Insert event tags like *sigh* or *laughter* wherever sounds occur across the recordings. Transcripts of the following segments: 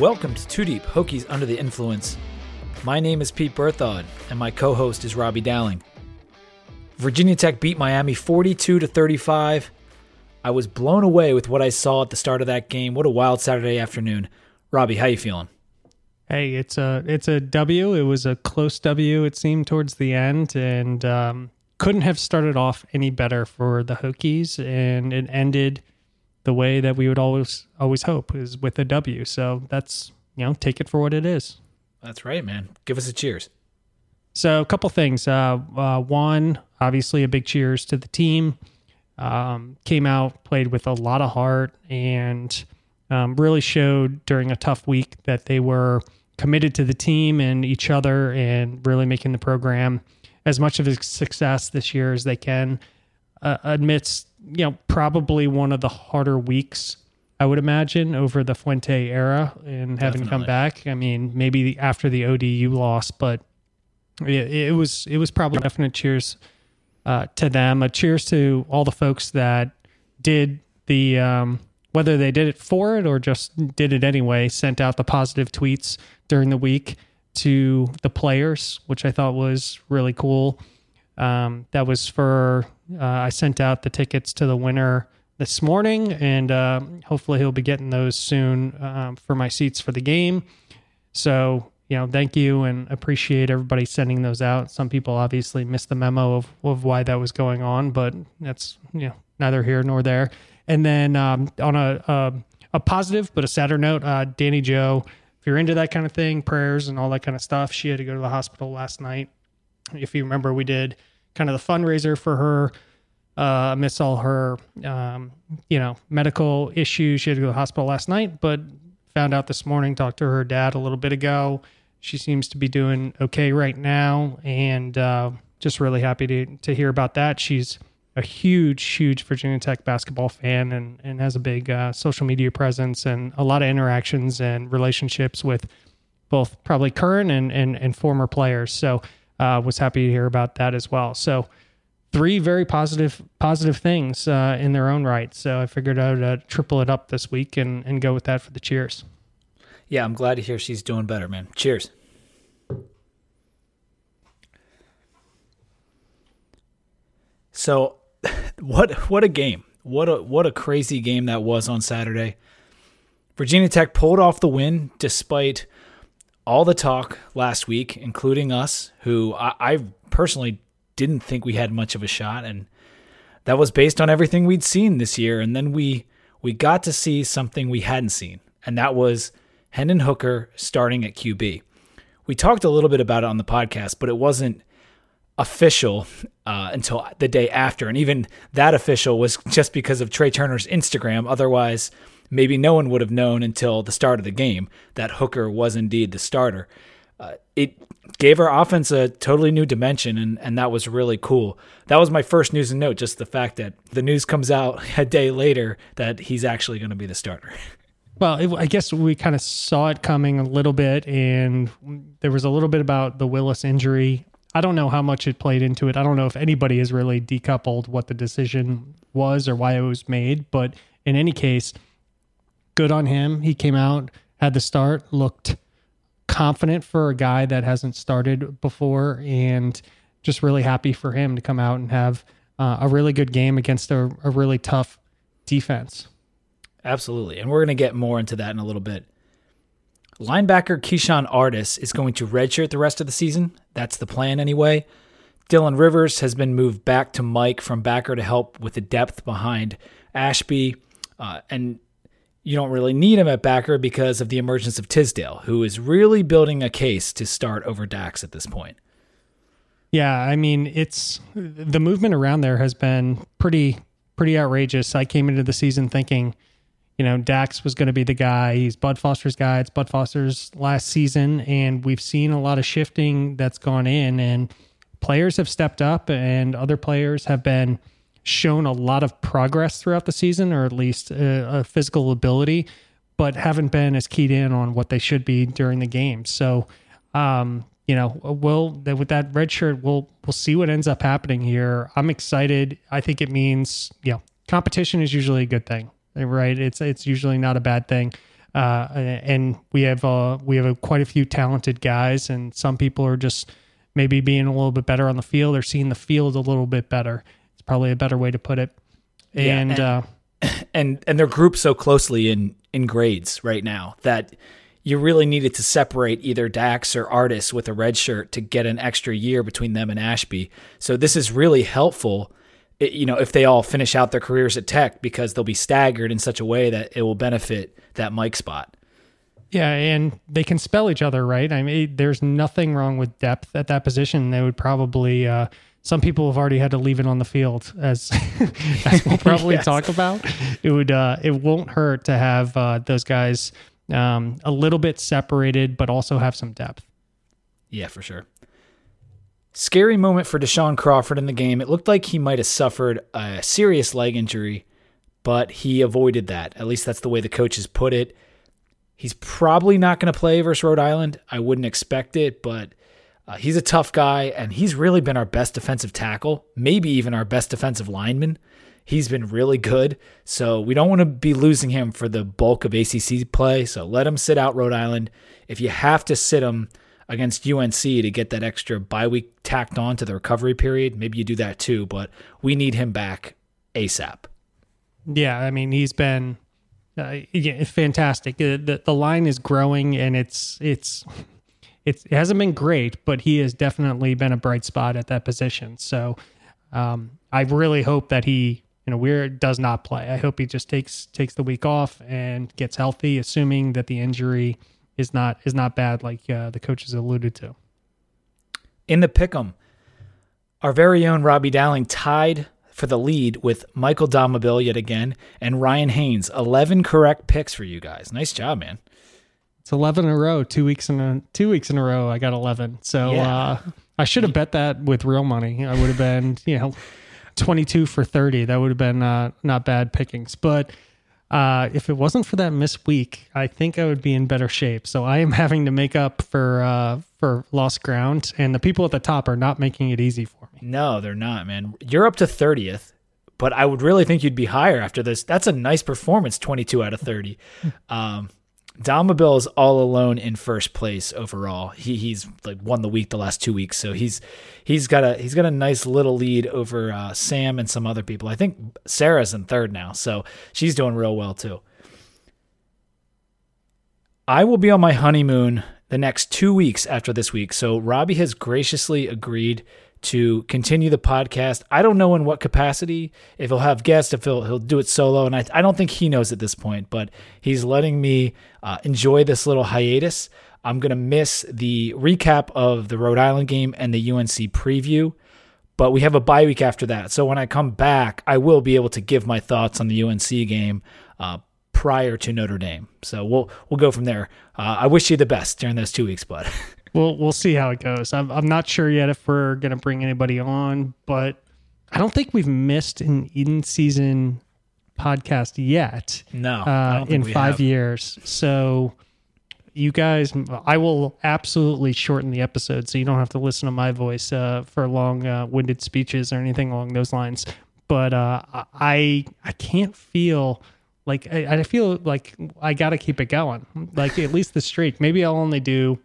Welcome to Two Deep Hokies Under the Influence. My name is Pete Berthaud, and my co host is Robbie Dowling. Virginia Tech beat Miami 42 to 35. I was blown away with what I saw at the start of that game. What a wild Saturday afternoon. Robbie, how you feeling? Hey, it's a it's a W. It was a close W. It seemed towards the end, and um, couldn't have started off any better for the Hokies, and it ended the way that we would always always hope is with a W. So that's you know take it for what it is. That's right, man. Give us a cheers. So a couple things. Uh, uh, one, obviously, a big cheers to the team. Um, came out, played with a lot of heart, and um, really showed during a tough week that they were committed to the team and each other, and really making the program as much of a success this year as they can. Uh, amidst you know probably one of the harder weeks I would imagine over the Fuente era and having come back. I mean, maybe after the ODU loss, but it, it was it was probably definite cheers uh, to them. A cheers to all the folks that did the um, whether they did it for it or just did it anyway. Sent out the positive tweets during the week to the players, which I thought was really cool. Um, that was for uh, I sent out the tickets to the winner this morning, and uh, hopefully he'll be getting those soon um, for my seats for the game. So you know, thank you and appreciate everybody sending those out. Some people obviously missed the memo of, of why that was going on, but that's you know neither here nor there. And then um, on a, a, a positive but a sadder note, uh, Danny Joe, if you're into that kind of thing, prayers and all that kind of stuff, she had to go to the hospital last night. If you remember, we did kind of the fundraiser for her uh, amidst all her, um, you know, medical issues. She had to go to the hospital last night, but found out this morning, talked to her dad a little bit ago. She seems to be doing okay right now, and uh, just really happy to, to hear about that. She's a huge, huge Virginia Tech basketball fan and, and has a big uh, social media presence and a lot of interactions and relationships with both probably current and, and, and former players. So uh, was happy to hear about that as well. So three very positive positive things uh, in their own right. So I figured I would uh, triple it up this week and, and go with that for the cheers. Yeah, I'm glad to hear she's doing better, man. Cheers. So, *laughs* what what a game. What a what a crazy game that was on Saturday. Virginia Tech pulled off the win despite all the talk last week, including us, who I, I personally didn't think we had much of a shot, and that was based on everything we'd seen this year. And then we we got to see something we hadn't seen, and that was Hendon Hooker starting at QB. We talked a little bit about it on the podcast, but it wasn't official uh, until the day after. And even that official was just because of Tré Turner's Instagram. Otherwise, maybe no one would have known until the start of the game that Hooker was indeed the starter. Uh, it gave our offense a totally new dimension, and, and that was really cool. That was my first news and note, just the fact that the news comes out *laughs* a day later that he's actually going to be the starter. Well, it, I guess we kind of saw it coming a little bit, and there was a little bit about the Willis injury. I don't know how much it played into it. I don't know if anybody has really decoupled what the decision was or why it was made, but in any case, good on him. He came out, had the start, looked confident for a guy that hasn't started before, and just really happy for him to come out and have uh, a really good game against a, a really tough defense. Absolutely. And we're going to get more into that in a little bit. Linebacker Keyshawn Artis is going to redshirt the rest of the season. That's the plan, anyway. Dylan Rivers has been moved back to Mike from backer to help with the depth behind Ashby. Uh, and you don't really need him at backer because of the emergence of Tisdale, who is really building a case to start over Dax at this point. Yeah, I mean, it's the movement around there has been pretty pretty outrageous. I came into the season thinking you know, Dax was going to be the guy. He's Bud Foster's guy. It's Bud Foster's last season, and we've seen a lot of shifting that's gone in, and players have stepped up, and other players have been shown a lot of progress throughout the season, or at least a, a physical ability, but haven't been as keyed in on what they should be during the game. So, um, you know, we'll with that red shirt, we'll we'll see what ends up happening here. I'm excited. I think it means, you know, competition is usually a good thing right? It's it's usually not a bad thing. uh, and we have uh, we have a, quite a few talented guys, and some people are just maybe being a little bit better on the field or seeing the field a little bit better. Probably a better way to put it. And yeah, and, uh, *clears throat* and and they're grouped so closely in in grades right now that you really needed to separate either Dax or Artis with a red shirt to get an extra year between them and Ashby. So this is really helpful, you know, if they all finish out their careers at Tech because they'll be staggered in such a way that it will benefit that Mike spot. Yeah, and they can spell each other, right? I mean, there's nothing wrong with depth at that position. They would probably. Uh, some people have already had to leave it on the field, as *laughs* as we'll probably *laughs* yes. talk about. It would. Uh, it won't hurt to have uh, those guys um, a little bit separated, but also have some depth. Yeah, for sure. Scary moment for Deshaun Crawford in the game. It looked like he might have suffered a serious leg injury, but he avoided that. At least that's the way the coaches put it. He's probably not going to play versus Rhode Island. I wouldn't expect it, but uh, he's a tough guy, and he's really been our best defensive tackle, maybe even our best defensive lineman. He's been really good. So we don't want to be losing him for the bulk of ACC play. So let him sit out Rhode Island. If you have to sit him against UNC to get that extra bye week tacked on to the recovery period, maybe you do that too. But we need him back ASAP. Yeah, I mean he's been uh, yeah, fantastic. The, the, the line is growing and it's it's it's it hasn't been great, but he has definitely been a bright spot at that position. So um, I really hope that he you know, Weir does not play. I hope he just takes takes the week off and gets healthy, assuming that the injury is not is not bad, like uh, the coaches alluded to. In the pick'em, our very own Robbie Dowling tied for the lead with Michael Domabile yet again and Ryan Haynes. Eleven correct picks for you guys. Nice job, man. It's eleven in a row. Two weeks in a two weeks in a row. I got eleven. So yeah. uh, I should have bet that with real money. I would have been, *laughs* you know. 22 for 30. That would have been uh, not bad pickings. But uh, if it wasn't for that missed week, I think I would be in better shape. So I am *laughs* having to make up for uh, for lost ground, and the people at the top are not making it easy for me. No, they're not, man. You're up to 30th, but I would really think you'd be higher after this. That's a nice performance, 22 out of 30. *laughs* Um, Domabile is all alone in first place overall. He he's like won the week the last two weeks, so he's he's got a he's got a nice little lead over uh, Sam and some other people. I think Sarah's in third now, so she's doing real well too. I will be on my honeymoon the next two weeks after this week, so Robbie has graciously agreed to continue the podcast. I don't know in what capacity, if he'll have guests, if he'll, he'll do it solo. And I, I don't think he knows at this point, but he's letting me uh, enjoy this little hiatus. I'm going to miss the recap of the Rhode Island game and the UNC preview, but we have a bye week after that. So when I come back, I will be able to give my thoughts on the UNC game uh, prior to Notre Dame. So we'll we'll go from there. Uh, I wish you the best during those two weeks, bud. *laughs* we'll we'll see how it goes. I'm I'm not sure yet if we're gonna bring anybody on, but I don't think we've missed an in season podcast yet. No, uh, in five have. years. So you guys, I will absolutely shorten the episode so you don't have to listen to my voice uh, for long uh, winded speeches or anything along those lines. But uh, I I can't feel like I, I feel like I got to keep it going. Like at least the streak. Maybe I'll only do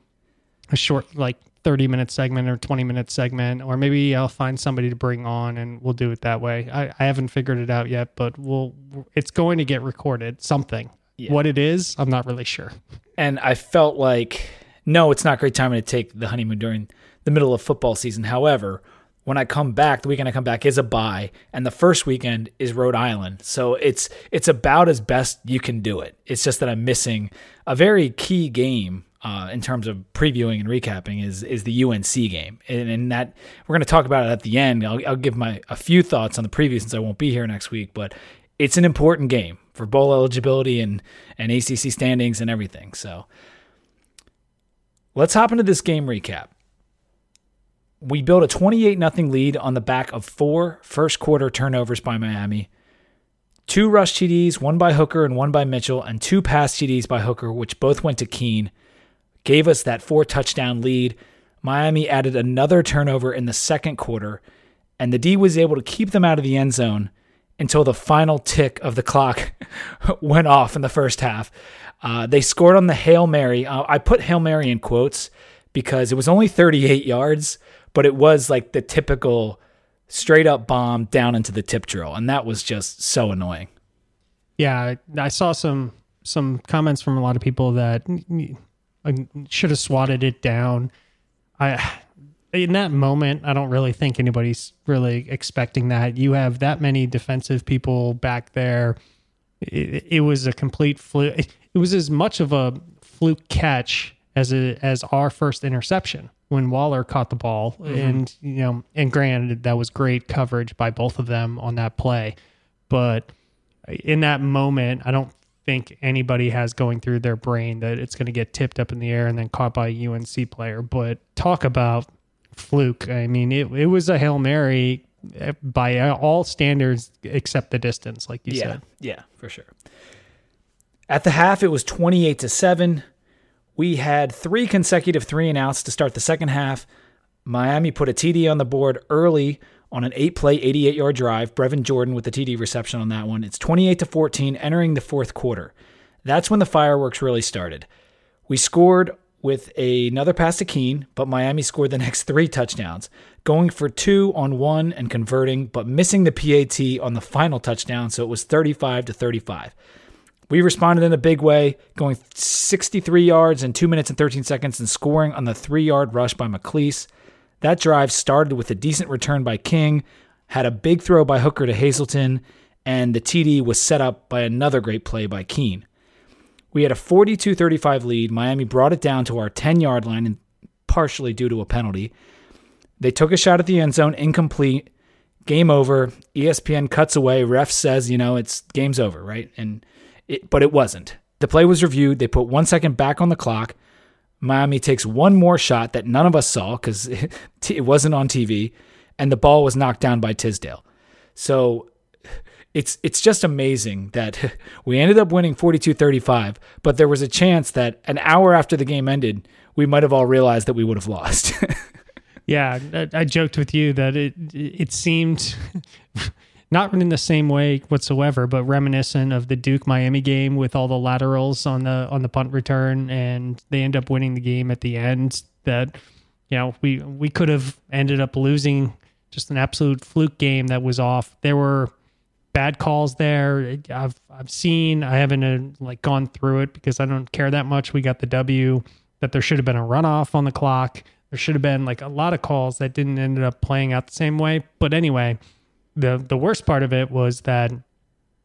a short like 30 minute segment or 20 minute segment or maybe i'll find somebody to bring on and we'll do it that way i, I haven't figured it out yet but we'll it's going to get recorded something yeah. what it is i'm not really sure and i felt like no it's not great time to take the honeymoon during the middle of football season however when I come back, the weekend I come back is a bye, and the first weekend is Rhode Island. So it's it's about as best you can do it. It's just that I'm missing a very key game uh, in terms of previewing and recapping is is the UNC game, and, and that we're going to talk about it at the end. I'll, I'll, give my a few thoughts on the preview since I won't be here next week, but it's an important game for bowl eligibility and and ACC standings and everything. So let's hop into this game recap. We built a 28 0 lead on the back of four first quarter turnovers by Miami two rush TDs, one by Hooker and one by Mitchell, and two pass TDs by Hooker, which both went to Keene gave us that four touchdown lead. Miami added another turnover in the second quarter, and the D was able to keep them out of the end zone until the final tick of the clock *laughs* went off in the first half. Uh, they scored on the Hail Mary. Uh, I put Hail Mary in quotes because it was only 38 yards, but it was like the typical straight up bomb down into the tip drill. And that was just so annoying. Yeah, I saw some some comments from a lot of people that I should have swatted it down. I in that moment, I don't really think anybody's really expecting that. You have that many defensive people back there. It, it was a complete fluke. It was as much of a fluke catch as a, as our first interception when Waller caught the ball, mm-hmm. and you know, and granted that was great coverage by both of them on that play, but in that moment, I don't think anybody has going through their brain that it's going to get tipped up in the air and then caught by a UNC player. But talk about fluke. I mean, it, it was a Hail Mary eh, by all standards except the distance, like you yeah, said. Yeah, for sure. At the half, it was 28 to 7. We had three consecutive three and outs to start the second half. Miami put a TD on the board early on an eight play, 88 yard drive. Brevin Jordan with the TD reception on that one. It's 28 to 14 entering the fourth quarter. That's when the fireworks really started. We scored with another pass to Keene, but Miami scored the next three touchdowns, going for two on one and converting, but missing the PAT on the final touchdown, so it was 35 to 35. We responded in a big way, going 63 yards in 2 minutes and 13 seconds and scoring on the 3-yard rush by McClease. That drive started with a decent return by King, had a big throw by Hooker to Hazelton, and the TD was set up by another great play by Keene. We had a 42 35 lead. Miami brought it down to our 10 yard line, and partially due to a penalty. They took a shot at the end zone, incomplete. Game over. ESPN cuts away. Ref says, you know, it's game's over, right? And it, but it wasn't. The play was reviewed. They put one second back on the clock. Miami takes one more shot that none of us saw because *laughs* it, wasn't on TV, and the ball was knocked down by Tisdale. So it's it's just amazing that *laughs* we ended up winning 42-35, but there was a chance that an hour after the game ended, we might have all realized that we would have lost. *laughs* yeah, I joked with you that it it seemed not in the same way whatsoever, but reminiscent of the Duke Miami game with all the laterals on the on the punt return, and they end up winning the game at the end. That you know we we could have ended up losing just an absolute fluke game that was off. There were bad calls there. I've I've seen. I haven't uh, like gone through it because I don't care that much. We got the W. That there should have been a runoff on the clock. There should have been like a lot of calls that didn't end up playing out the same way. But anyway, the the worst part of it was that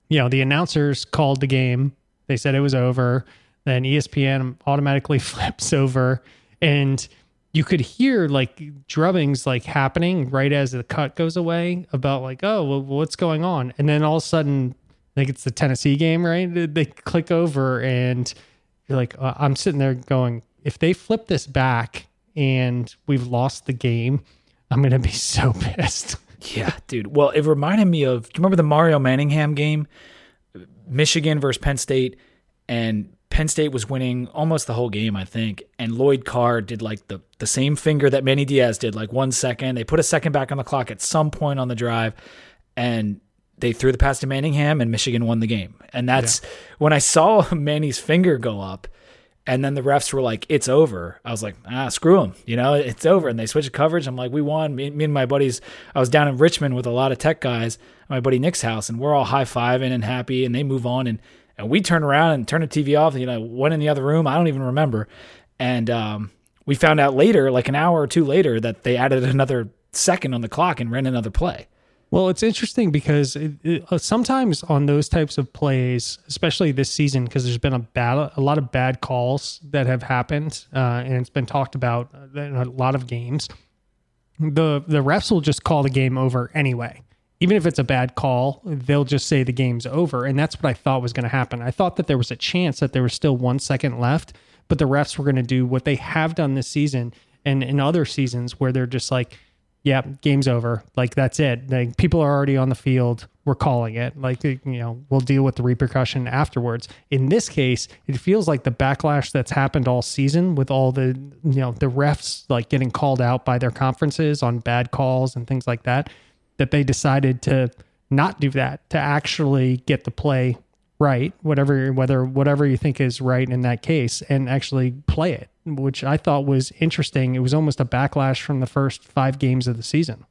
you know the announcers called the game. They said it was over. Then ESPN automatically *laughs* flips over and you could hear like drummings like happening right as the cut goes away about like oh well, what's going on and then all of a sudden I think it's the Tennessee game right they click over and you're like uh, I'm sitting there going if they flip this back and we've lost the game I'm gonna be *laughs* so pissed yeah dude well it reminded me of do you remember the Mario Manningham game Michigan versus Penn State and Penn State was winning almost the whole game, I think, and Lloyd Carr did like the the same finger that Manny Diaz did, like one second. They put a second back on the clock at some point on the drive, and they threw the pass to Manningham, and Michigan won the game. And that's yeah. when I saw *laughs* Manny's finger go up, and then the refs were like, "It's over." I was like, "Ah, screw them," you know, it's over. And they switched coverage. I'm like, "We won." Me, me and my buddies, I was down in Richmond with a lot of tech guys, my buddy Nick's house, and we're all high fiving and happy, and they move on and and we turned around and turned the TV off. You know, went in the other room. I don't even remember. And um, we found out later, like an hour or two later, that they added another second on the clock and ran another play. Well, it's interesting because it, it, uh, sometimes on those types of plays, especially this season, because there's been a bad, a lot of bad calls that have happened, uh, and it's been talked about in a lot of games. The the refs will just call the game over anyway even if it's a bad call, they'll just say the game's over. And that's what I thought was going to happen. I thought that there was a chance that there was still one second left, but the refs were going to do what they have done this season and in other seasons where they're just like, yeah, game's over. Like that's it. Like people are already on the field. We're calling it. Like you know, we'll deal with the repercussion afterwards. In this case, it feels like the backlash that's happened all season with all the you know the refs like getting called out by their conferences on bad calls and things like that that they decided to not do that to actually get the play right, whatever whether whatever you think is right in that case, and actually play it, which I thought was interesting. It was almost a backlash from the first five games of the season.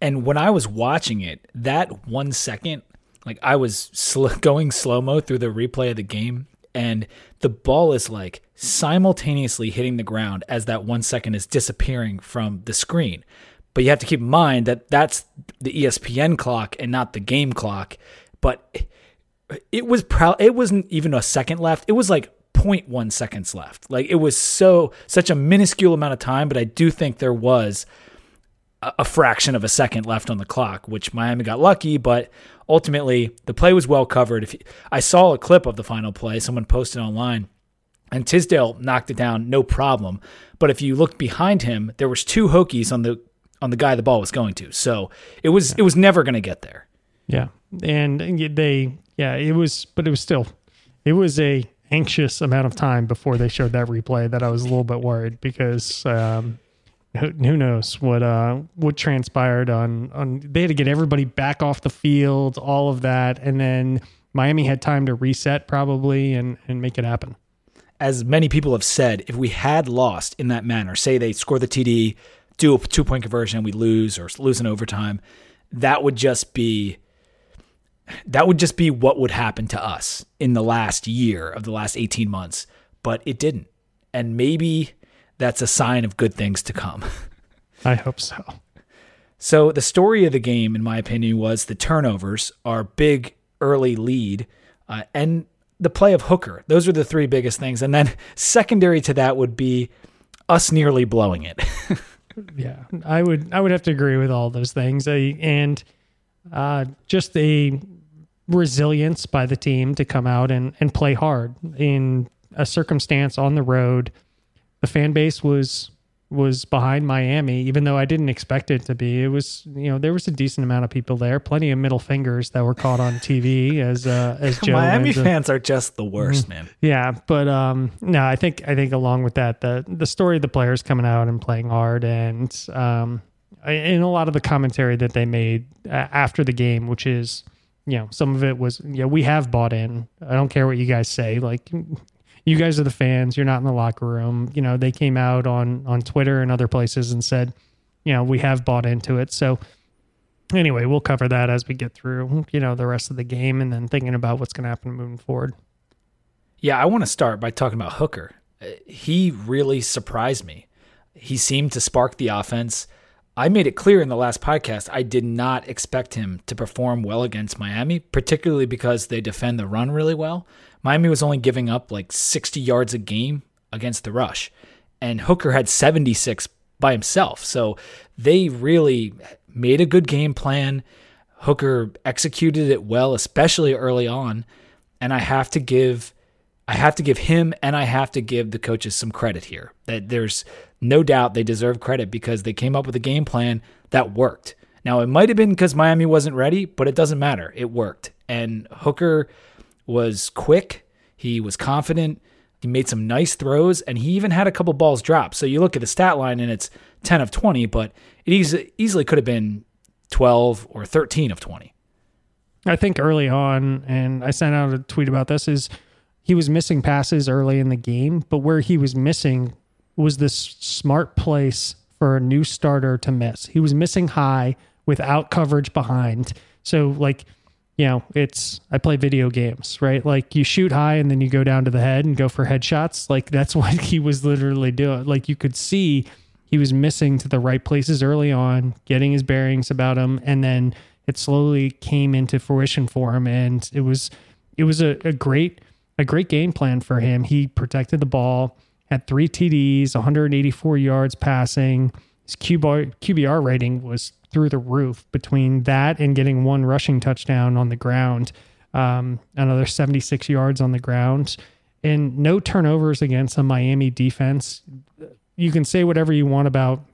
And when I was watching it, that one second, like I was sl- *laughs* going slow mo through the replay of the game, and the ball is like simultaneously hitting the ground as that one second is disappearing from the screen. But you have to keep in mind that that's the ESPN clock and not the game clock. But it was pro- it wasn't even a second left. It was like 0.1 seconds left. Like it was so such a minuscule amount of time, but I do think there was a, a fraction of a second left on the clock, which Miami got lucky, but ultimately the play was well covered. If you, I saw a clip of the final play, someone posted online, and Tisdale knocked it down no problem. But if you look behind him, there was two Hokies on the on the guy the ball was going to. So it was yeah. it was never going to get there. Yeah, and they yeah it was, but it was still it was a anxious amount of time before they showed that replay that I was a little bit worried because um, who, who, knows what uh, what transpired on on they had to get everybody back off the field, all of that, and then Miami had time to reset probably and and make it happen. As many people have said, if we had lost in that manner, say they score the TD, do a two point conversion, and we lose or lose in overtime, that would just be that would just be what would happen to us in the last year of the last 18 months, but it didn't. And maybe that's a sign of good things to come. *laughs* I hope so. So, the story of the game, in my opinion, was the turnovers, our big early lead, uh, and the play of Hooker. Those are the three biggest things. And then, secondary to that would be us nearly blowing it. *laughs* yeah, I would I would have to agree with all those things. I, and uh, just a resilience by the team to come out and, and play hard in a circumstance on the road. The fan base was was behind Miami, even though I didn't expect it to be. It was, you know, there was a decent amount of people there, plenty of middle fingers that were caught on TV *laughs* as uh, as Joe. Miami fans are just the worst, mm-hmm. man. Yeah, but um, no, I think I think along with that, the the story of the players coming out and playing hard, and um, in a lot of the commentary that they made uh, after the game, which is you know, some of it was, yeah, we have bought in. I don't care what you guys say. Like, you guys are the fans. You're not in the locker room. You know, they came out on on Twitter and other places and said, you know, we have bought into it. So, anyway, we'll cover that as we get through, you know, the rest of the game and then thinking about what's going to happen moving forward. Yeah, I want to start by talking about Hooker. Uh, he really surprised me. He seemed to spark the offense. I made it clear in the last podcast I did not expect him to perform well against Miami, particularly because they defend the run really well. Miami was only giving up like 60 yards a game against the rush, and Hooker had 76 by himself. So they really made a good game plan. Hooker executed it well, especially early on, and I have to give I have to give him and I have to give the coaches some credit here. That there's no doubt they deserve credit because they came up with a game plan that worked. Now, it might have been because Miami wasn't ready, but it doesn't matter. It worked. And Hooker was quick, he was confident, he made some nice throws, and he even had a couple balls drop. So you look at the stat line and it's 10 of 20, but it easily could have been 12 or 13 of 20. I think early on, and I sent out a tweet about this, is he was missing passes early in the game, but where he was missing was this smart place for a new starter to miss. He was missing high without coverage behind. So like, you know, it's I play video games, right? Like you shoot high and then you go down to the head and go for headshots. Like that's *laughs* what he was literally doing. Like you could see he was missing to the right places early on, getting his bearings about him, and then it slowly came into fruition for him. And it was it was a, a great a great game plan for him. He protected the ball, had three TDs, 184 yards passing. His QBR, rating was through the roof between that and getting one rushing touchdown on the ground, um, another 76 yards on the ground, and no turnovers against a Miami defense. You can say whatever you want about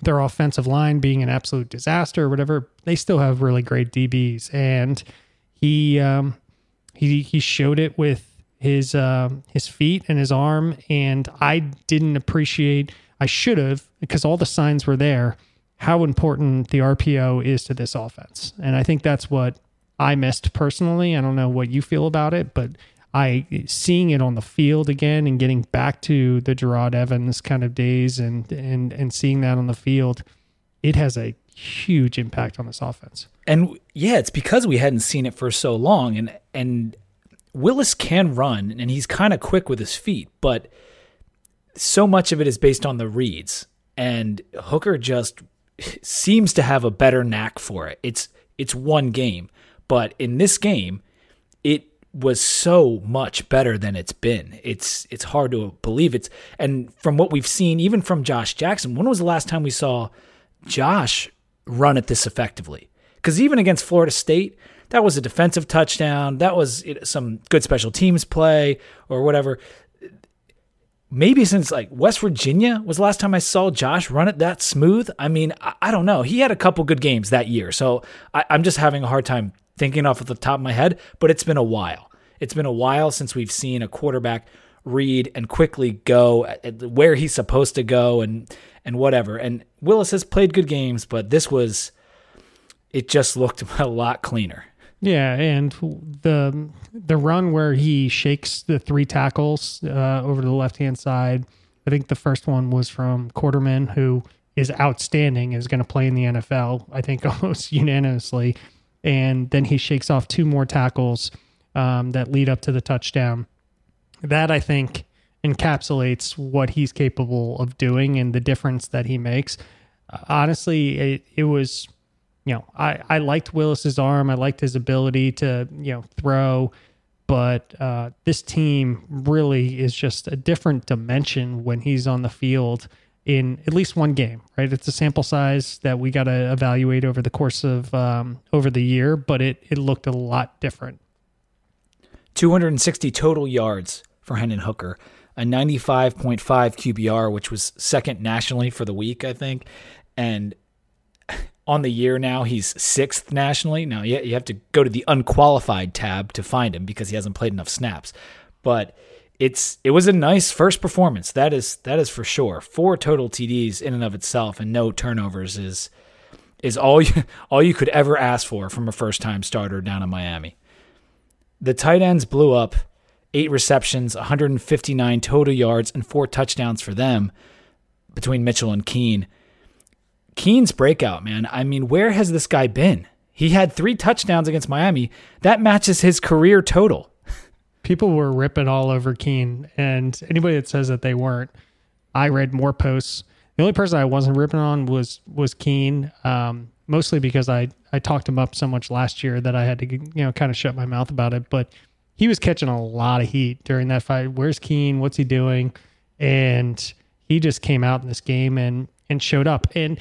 their offensive line being an absolute disaster or whatever. They still have really great DBs, and he um, he he showed it with his uh, his feet and his arm, and I didn't appreciate. I should have because all the signs were there. How important the RPO is to this offense, and I think that's what I missed personally. I don't know what you feel about it, but I seeing it on the field again and getting back to the Jerod Evans kind of days and and and seeing that on the field, it has a huge impact on this offense. And yeah, it's because we hadn't seen it for so long and and Willis can run and he's kind of quick with his feet, but so much of it is based on the reads and Hooker just seems to have a better knack for it. It's it's one game, but in this game, it was so much better than it's been. It's it's hard to believe it's and from what we've seen even from Josh Jackson, when was the last time we saw Josh run at this effectively? Cuz even against Florida State, that was a defensive touchdown, that was some good special teams play or whatever. Maybe since like West Virginia was the last time I saw Josh run it that smooth. I mean, I, I don't know. He had a couple good games that year, so I, I'm just having a hard time thinking off of the top of my head, but it's been a while. It's been a while since we've seen a quarterback read and quickly go where he's supposed to go and and whatever. And Willis has played good games, but this was it just looked *laughs* a lot cleaner. Yeah, and the the run where he shakes the three tackles uh, over to the left hand side. I think the first one was from Quarterman, who is outstanding, is going to play in the NFL. I think *laughs* almost unanimously and then he shakes off two more tackles um, that lead up to the touchdown. That I think encapsulates what he's capable of doing and the difference that he makes. Honestly, it, it was, you know, I, I liked Willis's arm. I liked his ability to, you know, throw, but uh, this team really is just a different dimension when he's on the field in at least one game, right? It's a sample size that we got to evaluate over the course of um, over the year, but it it looked a lot different. 260 total yards for Hendon Hooker, a 95.5 QBR, which was second nationally for the week, I think, and on the year now he's sixth nationally. Now you have to go to the unqualified tab to find him because he hasn't played enough snaps, but it's it was a nice first performance. That is that is for sure. Four total TDs in and of itself and no turnovers is is all you *laughs* all you could ever ask for from a first time starter down in Miami. The tight ends blew up. Eight receptions, 159 total yards, and four touchdowns for them between Mitchell and Keene. Keene's breakout, man. I mean, where has this guy been? He had three touchdowns against Miami. That matches his career total people were ripping all over Keene, and anybody that says that they weren't, I read more posts. The only person I wasn't ripping on was was Keene, um, mostly because I I talked him up so much last year that I had to you know kind of shut my mouth about it. But he was catching a lot of heat during that fight. Where's Keene? What's he doing? And he just came out in this game and and showed up. And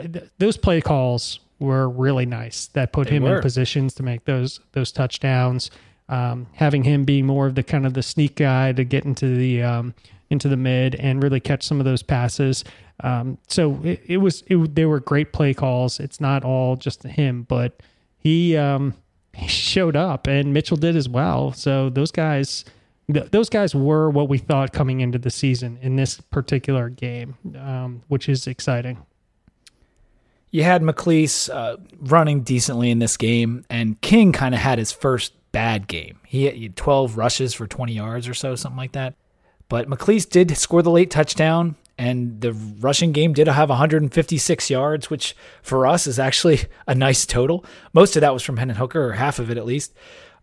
th- th- those play calls were really nice. That put they him were. in positions to make those those touchdowns um, having him be more of the kind of the sneak guy to get into the um, into the mid and really catch some of those passes. Um, so it, it was it, they were great play calls. It's not all just him, but he um, *laughs* he showed up and Mitchell did as well. So those guys. Th- those guys were what we thought coming into the season in this particular game, um, which is exciting. You had McClease uh, running decently in this game, and King kind of had his first bad game. He had 12 rushes for 20 yards or so, something like that. But McClease did score the late touchdown, and the rushing game did have 156 yards, which for us is actually *laughs* a nice total. Most of that was from Hendon Hooker, or half of it at least.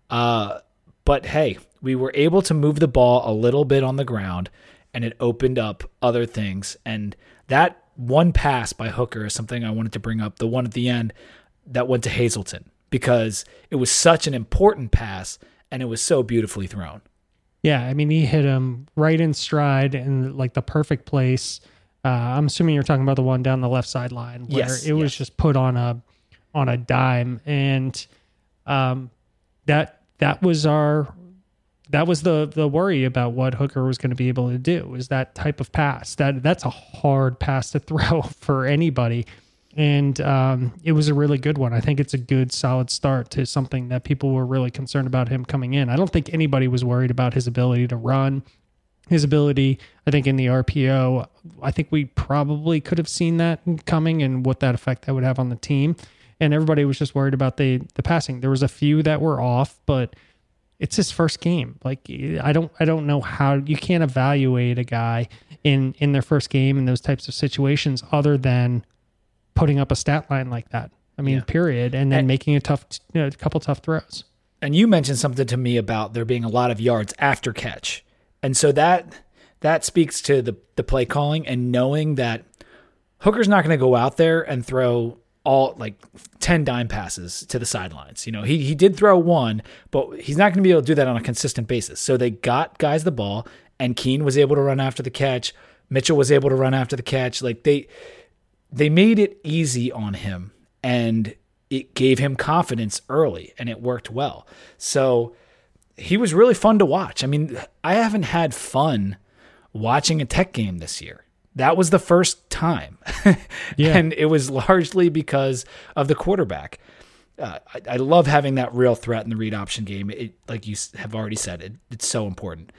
Uh, but hey, we were able to move the ball a little bit on the ground, and it opened up other things. And that one pass by Hooker is something I wanted to bring up. The one at the end that went to Hazelton because it was such an important pass and it was so beautifully thrown. Yeah, I mean, he hit him right in stride in like the perfect place. Uh, I'm assuming you're talking about the one down the left sideline where yes, it was yes. just put on a on a dime, and um, that that was our that was the the worry about what Hooker was going to be able to do is that type of pass. That that's a hard pass to *laughs* throw for anybody and um, it was a really good one. I think it's a good, solid start to something that people were really concerned about him coming in. I don't think anybody was worried about his ability to run, his ability. I think in the RPO, I think we probably could have seen that coming and what that effect that would have on the team. and everybody was just worried about the the passing. There was a few that were off, but it's his first game. Like I don't I don't know how you can't evaluate a guy in in their first game in those types of situations other than putting up a stat line like that. I mean, yeah. period, and then and, making a tough you know, a couple tough throws. And you mentioned something to me about there being a lot of yards after catch. And so that that speaks to the the play calling and knowing that Hooker's not going to go out there and throw all like 10 dime passes to the sidelines. You know, he he did throw one, but he's not going to be able to do that on a consistent basis. So they got guys the ball and Keene was able to run after the catch. Mitchell was able to run after the catch. Like they they made it easy on him and it gave him confidence early and it worked well. So he was really fun to watch. I mean, I haven't had fun watching a tech game this year. That was the first time. *laughs* yeah. And it was largely because of the quarterback. Uh, I, I, love having that real threat in the read option game. It, like you have already said, it, it's so important.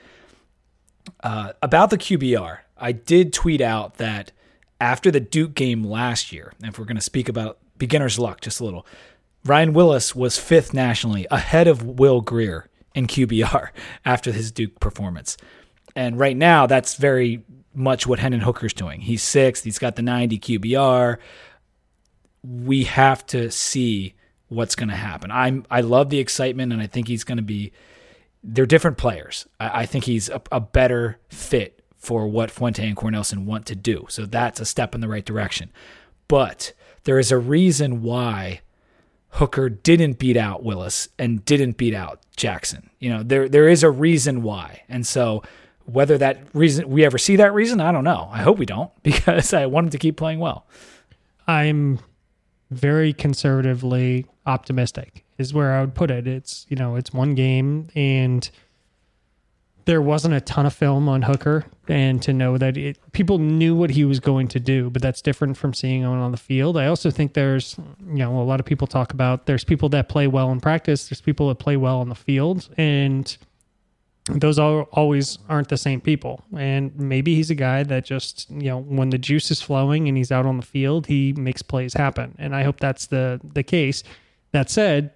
Uh, about the QBR, I did tweet out that after the Duke game last year, if we're going to speak about beginner's luck just a little, Ryan Willis was fifth nationally, ahead of Will Grier in QBR *laughs* after his Duke performance. And right now, that's very much what Hendon Hooker's doing. He's sixth, he's got the 90 QBR. We have to see what's going to happen. I'm I love the excitement, and I think he's going to be. They're different players. I, I think he's a, a, better fit for what Fuente and Cornelsen want to do. So that's a step in the right direction. But there is a reason why Hooker didn't beat out Willis and didn't beat out Jackson. You know, there there is a reason why. And so whether that reason we ever see that reason, I don't know. I hope we don't *laughs* because I want him to keep playing well. I'm very conservatively optimistic is where I would put it. It's, you know, it's one game and there wasn't a ton of film on Hooker, and to know that it, people knew what he was going to do, but that's different from seeing him on the field. I also think there's, you know, a lot of people talk about there's people that play well in practice, there's people that play well on the field, and those are always aren't the same people. And maybe he's a guy that just, you know, when the juice is flowing and he's out on the field, he makes plays happen. And I hope that's the the case. That said,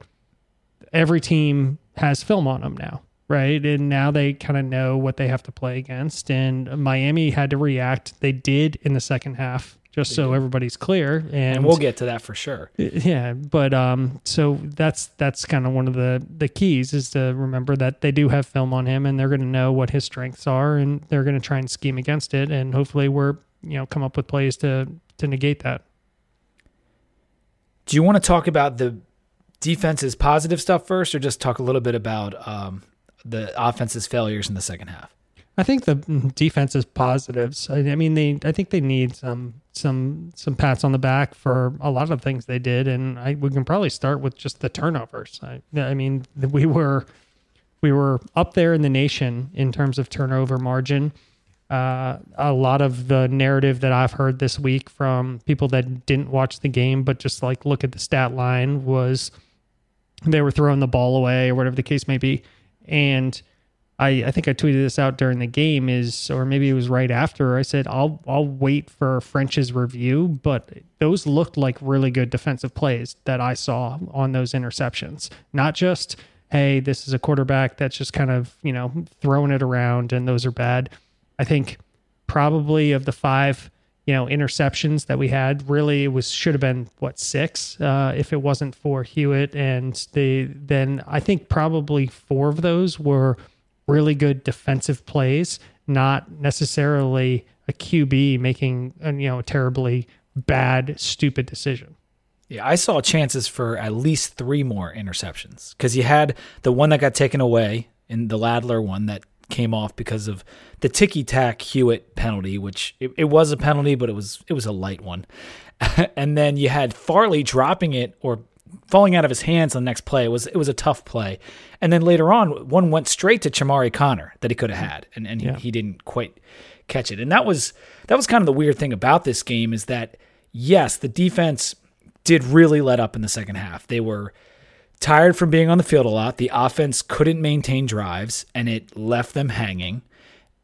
every team has film on him now right? And now they kind of know what they have to play against. And Miami had to react. They did in the second half, just so everybody's clear. And, and, we'll get to that for sure. *laughs* Yeah, but um, so that's that's kind of one of the the keys is to remember that they do have film on him, and they're going to know what his strengths are, and they're going to try and scheme against it, and hopefully we're you know come up with plays to to negate that. Do you want to talk about the defense's positive stuff first, or just talk a little bit about um, the offense's failures in the second half? I think the defense's positives. I, I mean, they. I think they need some some some pats on the back for a lot of things they did, and I, we can probably start with just the turnovers. I, I mean, we were we were up there in the nation in terms of turnover margin. Uh, a lot of the narrative that I've heard this week from people that didn't watch the game but just like look at the stat line was they were throwing the ball away or whatever the case may be. And I, I think I tweeted this out during the game is or maybe it was right after I said I'll I'll wait for French's review, but those looked like really good defensive plays that I saw on those interceptions. Not just hey, this is a quarterback that's just kind of, you know, throwing it around and those are bad. I think probably of the five, you know, interceptions that we had, really it was should have been what six uh, if it wasn't for Hewitt and the then I think probably four of those were really good defensive plays, not necessarily a QB making a, you know a terribly bad stupid decision. Yeah, I saw chances for at least three more interceptions because you had the one that got taken away in the Ladler one that came off because of the ticky tack Hewitt penalty, which it, it, was a penalty, but it was it was a light one. *laughs* and then you had Farley dropping it or falling out of his hands on the next play. Was it was a tough play. And then later on, one went straight to Chamarri Conner that he could have hmm. had, and, and he, yeah. he didn't quite catch it. And that was that was kind of the weird thing about this game is that yes, the defense did really let up in the second half. They were tired from being on the field a lot. The offense couldn't maintain drives and it left them hanging.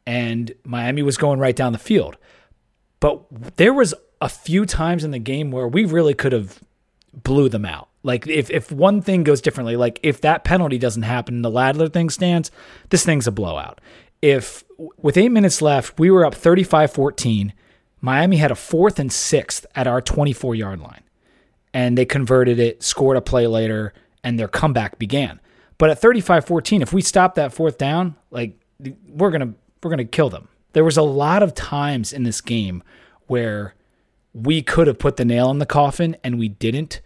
And Miami was going right down the field. But there was a few times in the game where we really could have blew them out. Like if if one thing goes differently, like if that penalty doesn't happen and the Ladler thing stands, this thing's a blowout. If with 8 minutes left, we were up 35-14, Miami had a fourth and sixth at our 24-yard line. And they converted it, scored a play later, and their comeback began. But at 35-14, if we stop that fourth down, like we're to we're to kill them. There was a lot of times in this game where we could have put the nail in the coffin and we didn't.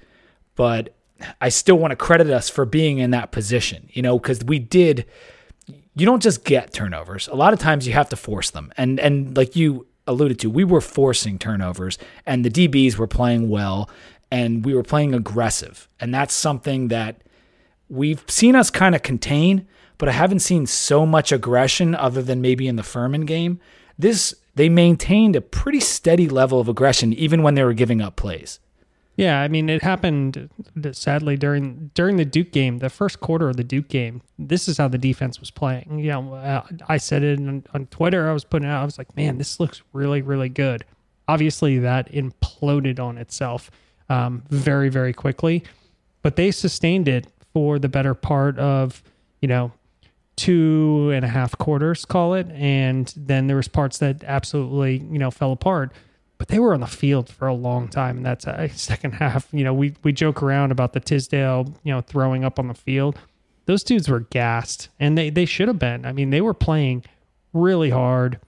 But I still want to credit us for being in that position, you know, because we did. You don't just get turnovers. A lot of times you have to force them, and and like you alluded to, we were forcing turnovers, and the DBs were playing well, and we were playing aggressive, and that's something that we've seen us kind of contain, but I haven't seen so much aggression other than maybe in the Furman game. This they maintained a pretty steady level of aggression even when they were giving up plays. Yeah, I mean it happened sadly during during the Duke game, the first quarter of the Duke game. This is how the defense was playing. You know, uh, I said it on, on Twitter. I was putting out. I was like, man, this looks really really good. Obviously, that imploded on itself um, very very quickly, but they sustained it for the better part of you know two and a half quarters, call it, and then there was parts that absolutely you know fell apart. But they were on the field for a long time, and that's uh, a *laughs* second half. You know, we we joke around about the Tisdale, you know, throwing up on the field. Those dudes were gassed, and they they should have been. I mean, they were playing really hard.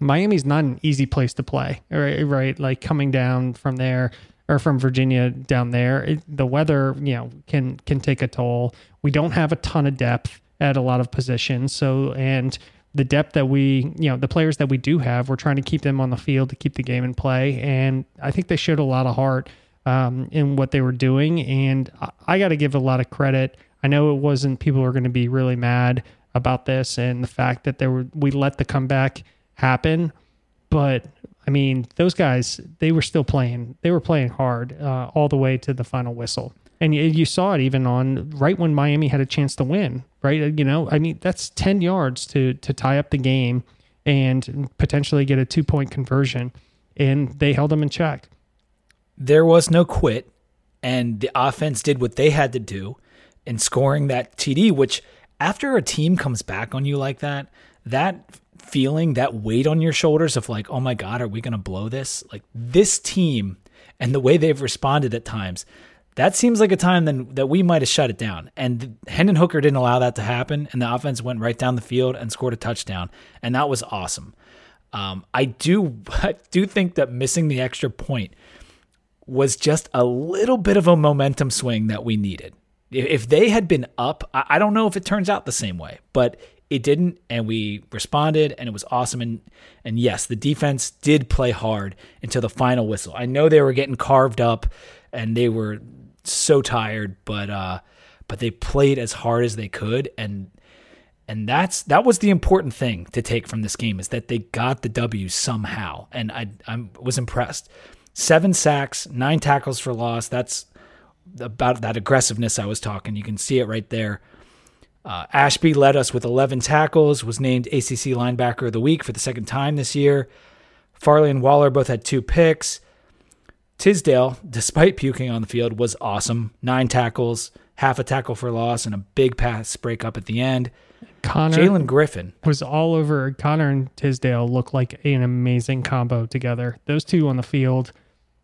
Miami's not an easy place to play, right? Right, like coming down from there or from Virginia down there, it, the weather, you know, can can take a toll. We don't have a ton of depth at a lot of positions. So, and the depth that we, you know, the players that we do have, we're trying to keep them on the field to keep the game in play. And I think they showed a lot of heart um, in what they were doing. And I, I got to give a lot of credit. I know it wasn't people are going to be really mad about this and the fact that there were we let the comeback happen, but I mean those guys they were still playing. They were playing hard uh, all the way to the final whistle and you, you saw it even on right when Miami had a chance to win, right? You know, I mean, that's 10 yards to to tie up the game and potentially get a two point conversion, and they held them in check. There was no quit, and the offense did what they had to do in scoring that TD. Which, after a team comes back on you like that, that feeling, that weight on your shoulders of like, oh my god, are we going to blow this? Like this team and the way they've responded at times that seems like a time then that we might have shut it down. And Hendon Hooker didn't allow that to happen, and the offense went right down the field and scored a touchdown, and that was awesome. Um, I do *laughs* I do think that missing the extra point was just a little bit of a momentum swing that we needed. If they had been up, I don't know if it turns out the same way, but it didn't, and we responded, and it was awesome. And and yes, the defense did play hard until the final whistle. I know they were getting carved up, and they were so tired, but uh, but they played as hard as they could, and and that's that was the important thing to take from this game is that they got the W somehow, and I I was impressed. Seven sacks, nine tackles for loss. That's about that aggressiveness I was talking. You can see it right there. Uh, Ashby led us with 11 tackles, was named ACC linebacker of the week for the second time this year. Farley and Waller both had two picks. Tisdale, despite puking on the field, was awesome. Nine tackles, half a tackle for loss, and a big pass breakup at the end. Conner Jalen Griffin was all over. Conner and Tisdale look like an amazing combo together. Those two on the field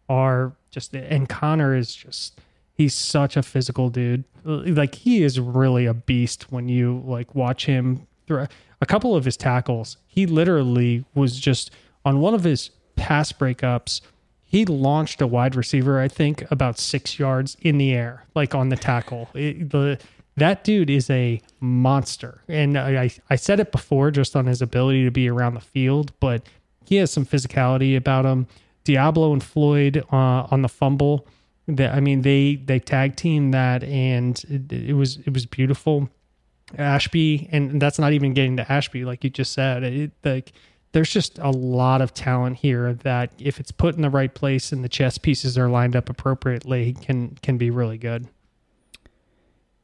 are just, and Conner is just, he's such a physical dude. Like he is really a beast when you like watch him through a couple of his tackles. He literally was just on one of his pass breakups he launched a wide receiver, I think, about six yards in the air, like on the tackle. *laughs* It, the that dude is a monster, and I I said it before, just on his ability to be around the field, but he has some physicality about him. Deablo and Floyd uh, on the fumble. That I mean, they they tag team that, and it, it was it was beautiful. Ashby, and that's not even getting to Ashby, like you just said. It, like there's just a lot of talent here that if it's put in the right place and the chess pieces are lined up appropriately can can be really good.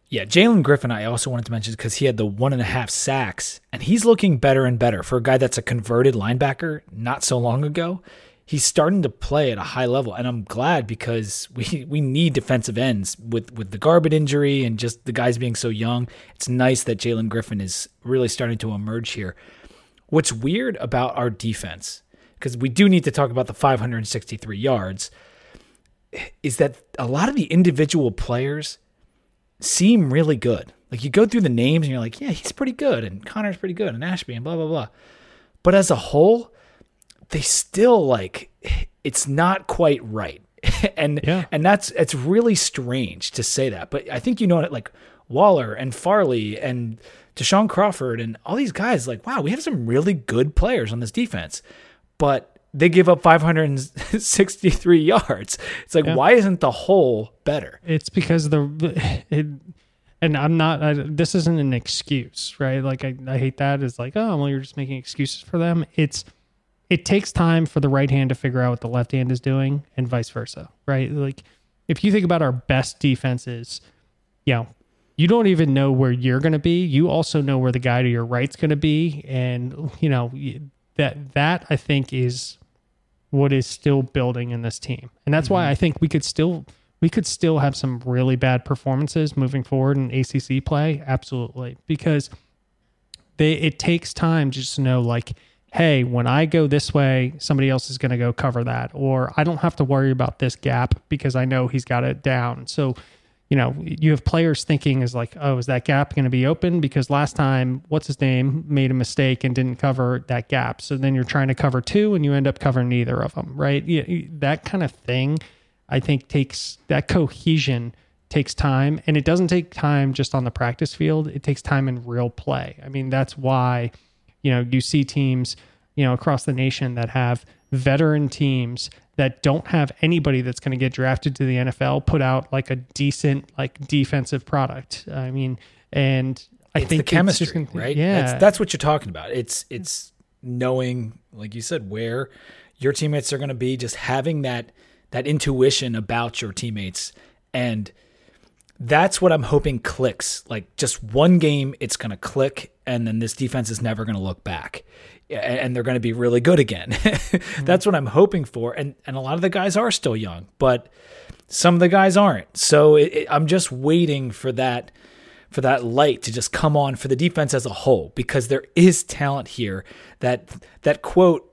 Yeah, Jalen Griffin, I also wanted to mention because he had the one and a half sacks, and he's looking better and better for a guy that's a converted linebacker not so long ago. he's starting to play at a high level, and I'm glad because we we need defensive ends with with the Garbutt injury and just the guys being so young. It's nice that Jalen Griffin is really starting to emerge here. What's weird about our defense, because we do need to talk about the 563 yards, is that a lot of the individual players seem really good. Like you go through the names and you're like, yeah, he's pretty good, and Conner's pretty good, and Ashby, and blah blah blah. But as a whole, they still like it's not quite right. *laughs* and yeah. and that's it's really strange to say that. But I think you know it like Waller and Farley and Deshaun Crawford and all these guys, like, wow, we have some really good players on this defense. But they give up 563 *laughs* yards. It's like, yeah. why isn't the whole better? It's because the *laughs* it, and I'm not. I, this isn't an excuse, right? Like I, I hate that. It's like, oh, well, you're just making excuses for them. It's it takes time for the right hand to figure out what the left hand is doing, and vice versa, right? Like if you think about our best defenses, you know, you don't even know where you're going to be. You also know where the guy to your right's going to be, and you know that that I think is what is still building in this team, and that's mm-hmm. why I think we could still we could still have some really bad performances moving forward in ACC play, absolutely, because they it takes time just to know like hey, when I go this way, somebody else is going to go cover that. Or I don't have to worry about this gap because I know he's got it down. So you know, you have players thinking is like, oh, is that gap going to be open? Because last time, what's his name made a mistake and didn't cover that gap. So then you're trying to cover two and you end up covering neither of them, right? that kind of thing, I think takes that cohesion takes time and it doesn't take time just on the practice field. It takes time in real play. I mean, that's why, you know, you see teams, you know, across the nation that have veteran teams that don't have anybody that's going to get drafted to the NFL put out like a decent like defensive product. I mean, and I it's think the chemistry, gonna, right? Yeah, that's, that's what you're talking about. It's it's knowing, like you said, where your teammates are going to be, just having that that intuition about your teammates, and that's what I'm hoping clicks. Like just one game, it's going to click, and then this defense is never going to look back and they're going to be really good again. *laughs* mm-hmm. That's what I'm hoping for. And and a lot of the guys are still young, but some of the guys aren't. So it, it, I'm just waiting for that for that light to just come on for the defense as a whole because there is talent here. That that quote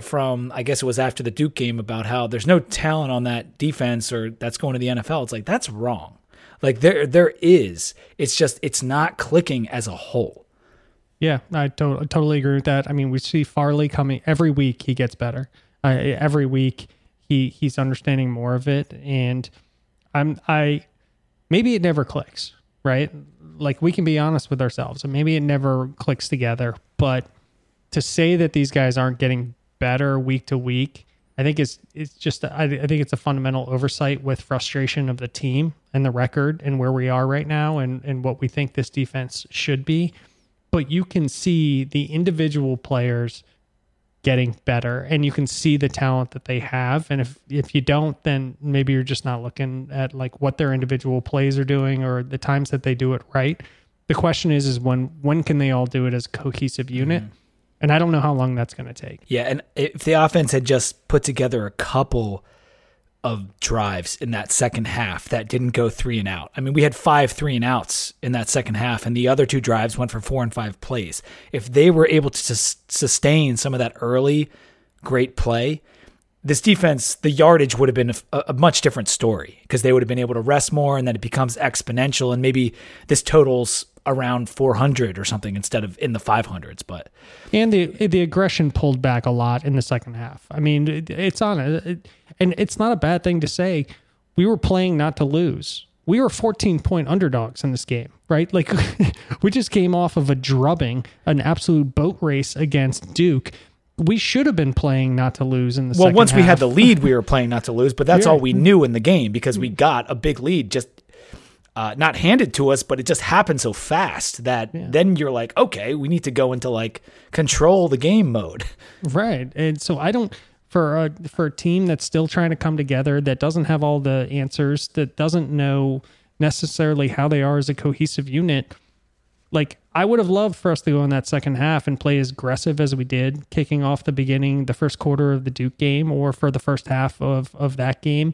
from I guess it was after the Duke game about how there's no talent on that defense or that's going to the NFL. It's like that's wrong. Like there there is. It's just it's not clicking as a whole. Yeah, I, to- I totally agree with that. I mean, we see Farley coming every week; he gets better. Uh, every week, he he's understanding more of it, and I'm I maybe it never clicks, right? Like we can be honest with ourselves, and maybe it never clicks together. But to say that these guys aren't getting better week to week, I think it's it's just I, I think it's a fundamental oversight with frustration of the team and the record and where we are right now and and what we think this defense should be but you can see the individual players getting better and you can see the talent that they have and if if you don't then maybe you're just not looking at like what their individual plays are doing or the times that they do it right. The question is is when when can they all do it as a cohesive unit? Mm-hmm. and i don't know how long that's going to take. Yeah and if the offense had just put together a couple of drives in that second half that didn't go three and out. I mean, we had five three and outs in that second half, and the other two drives went for four and five plays. If they were able to sustain some of that early great play, this defense, the yardage would have been a, a much different story because they would have been able to rest more, and then it becomes exponential, and maybe this totals around 400 or something instead of in the 500s but and the the aggression pulled back a lot in the second half i mean it, it's on it and it's not a bad thing to say. We were playing not to lose. We were 14 point underdogs in this game, right? Like *laughs* we just came off of a drubbing, an absolute boat race against Duke. We should have been playing not to lose in the well. once half. we had the lead, we were playing not to lose, but that's *laughs* yeah. all we knew in the game because we mm. got a big lead just uh, not handed to us, but it just happened so fast that yeah. then you're like, okay, we need to go into like control the game mode. *laughs* Right. And so I don't for a for a team that's still trying to come together, that doesn't have all the answers, that doesn't know necessarily how they are as a cohesive unit. like I would have loved for us to go in that second half and play as aggressive as we did, kicking off the beginning, the first quarter of the Duke game, or for the first half of of that game.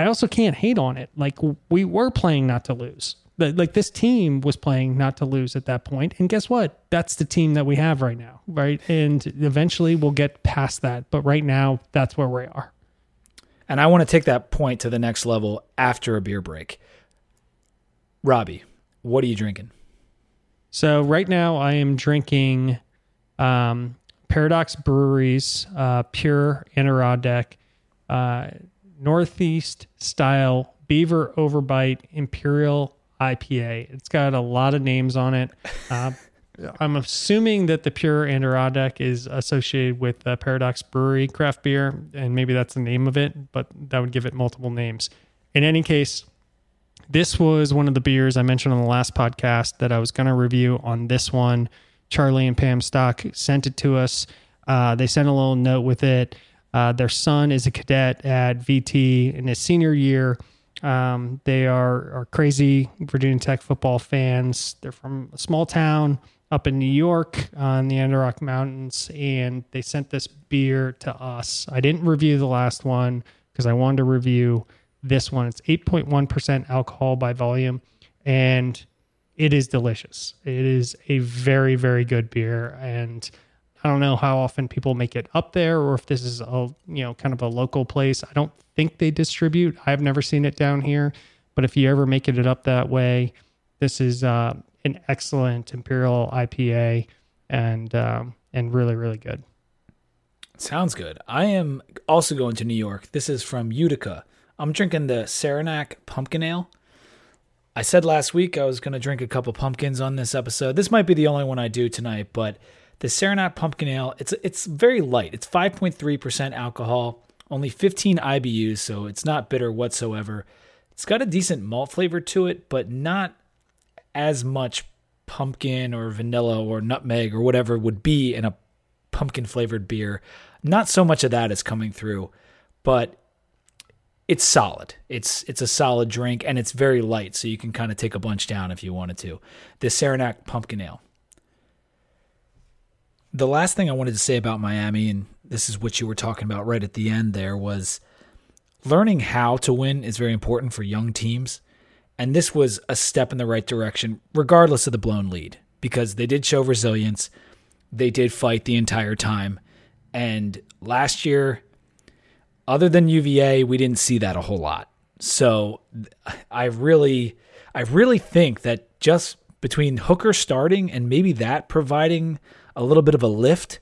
I also can't hate on it. Like we were playing not to lose. Like this team was playing not to lose at that point. and guess what? That's the team that we have right now, right? And eventually we'll get past that, but right now that's where we are. And I want to take that point to the next level after a beer break. Robbie, what are you drinking? So right now I am drinking um, Paradox Breweries uh, Pure Adirondack uh, Northeast Style Beaver Overbite Imperial IPA. It's got a lot of names on it. Uh, *laughs* I'm assuming that the Pure Adirondack is associated with the Paradox Brewery craft beer, and maybe that's the name of it, but that would give it multiple names. In any case, this was one of the beers I mentioned on the last podcast that I was going to review on this one. Charlie and Pam Stock sent it to us. Uh, they sent a little note with it. Uh, their son is a cadet at VT in his senior year. Um, they are, are crazy Virginia Tech football fans. They're from a small town up in New York on the Adirondack Mountains, and they sent this beer to us. I didn't review the last one because I wanted to review this one. It's 8.1% alcohol by volume, and it is delicious. It is a very, very good beer. And I don't know how often people make it up there or if this is a, you know, kind of a local place. I don't think they distribute. I've never seen it down here. But if you ever make it up that way, this is uh, an excellent Imperial IPA and um, and really, really good. Sounds good. I am also going to New York. This is from Utica. I'm drinking the Saranac Pumpkin Ale. I said last week I was going to drink a couple pumpkins on this episode. This might be the only one I do tonight, but the Saranac Pumpkin Ale, it's it's very light. It's 5.3% alcohol, only 15 IBUs, so it's not bitter whatsoever. It's got a decent malt flavor to it, but not as much pumpkin or vanilla or nutmeg or whatever would be in a pumpkin flavored beer. Not so much of that is coming through, but it's solid. It's it's a solid drink and it's very light, so you can kind of take a bunch down if you wanted to. The Saranac Pumpkin Ale. The last thing I wanted to say about Miami, and this is what you were talking about right at the end there, was learning how to win is very important for young teams. And this was a step in the right direction, regardless of the blown lead, because they did show resilience. They did fight the entire time. And last year, other than UVA, we didn't see that a whole lot. So I really, I really think that just between Hooker starting and maybe that providing a little bit of a lift,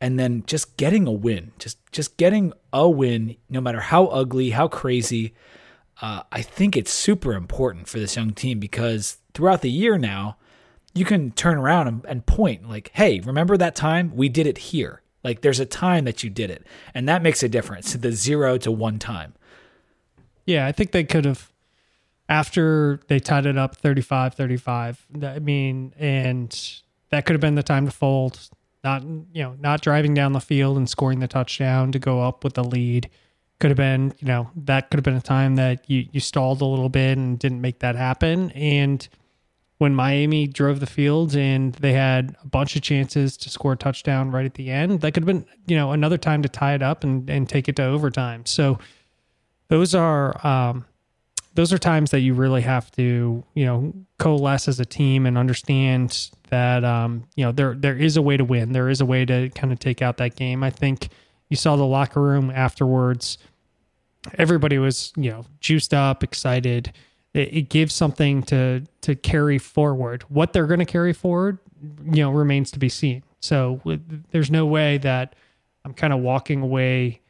and then just getting a win, just just getting a win, no matter how ugly, how crazy. Uh, I think it's super important for this young team because throughout the year now, you can turn around and, and point like, "Hey, remember that time we did it here?" Like there's a time that you did it, and that makes a difference. The zero to one time. Yeah, I think they could have after they tied it up 35-35. I mean, and that could have been the time to fold. Not you know, not driving down the field and scoring the touchdown to go up with the lead. Could have been, you know, that could have been a time that you you stalled a little bit and didn't make that happen. And when Miami drove the field and they had a bunch of chances to score a touchdown right at the end. That could have been, you know, another time to tie it up and, and take it to overtime. So those are um, those are times that you really have to, you know, coalesce as a team and understand that um, you know there there is a way to win. There is a way to kind of take out that game. I think you saw the locker room afterwards. Everybody was, you know, juiced up, excited it, it gives something to to carry forward. What they're going to carry forward, you know, remains to be seen. So there's no way that I'm kind of walking away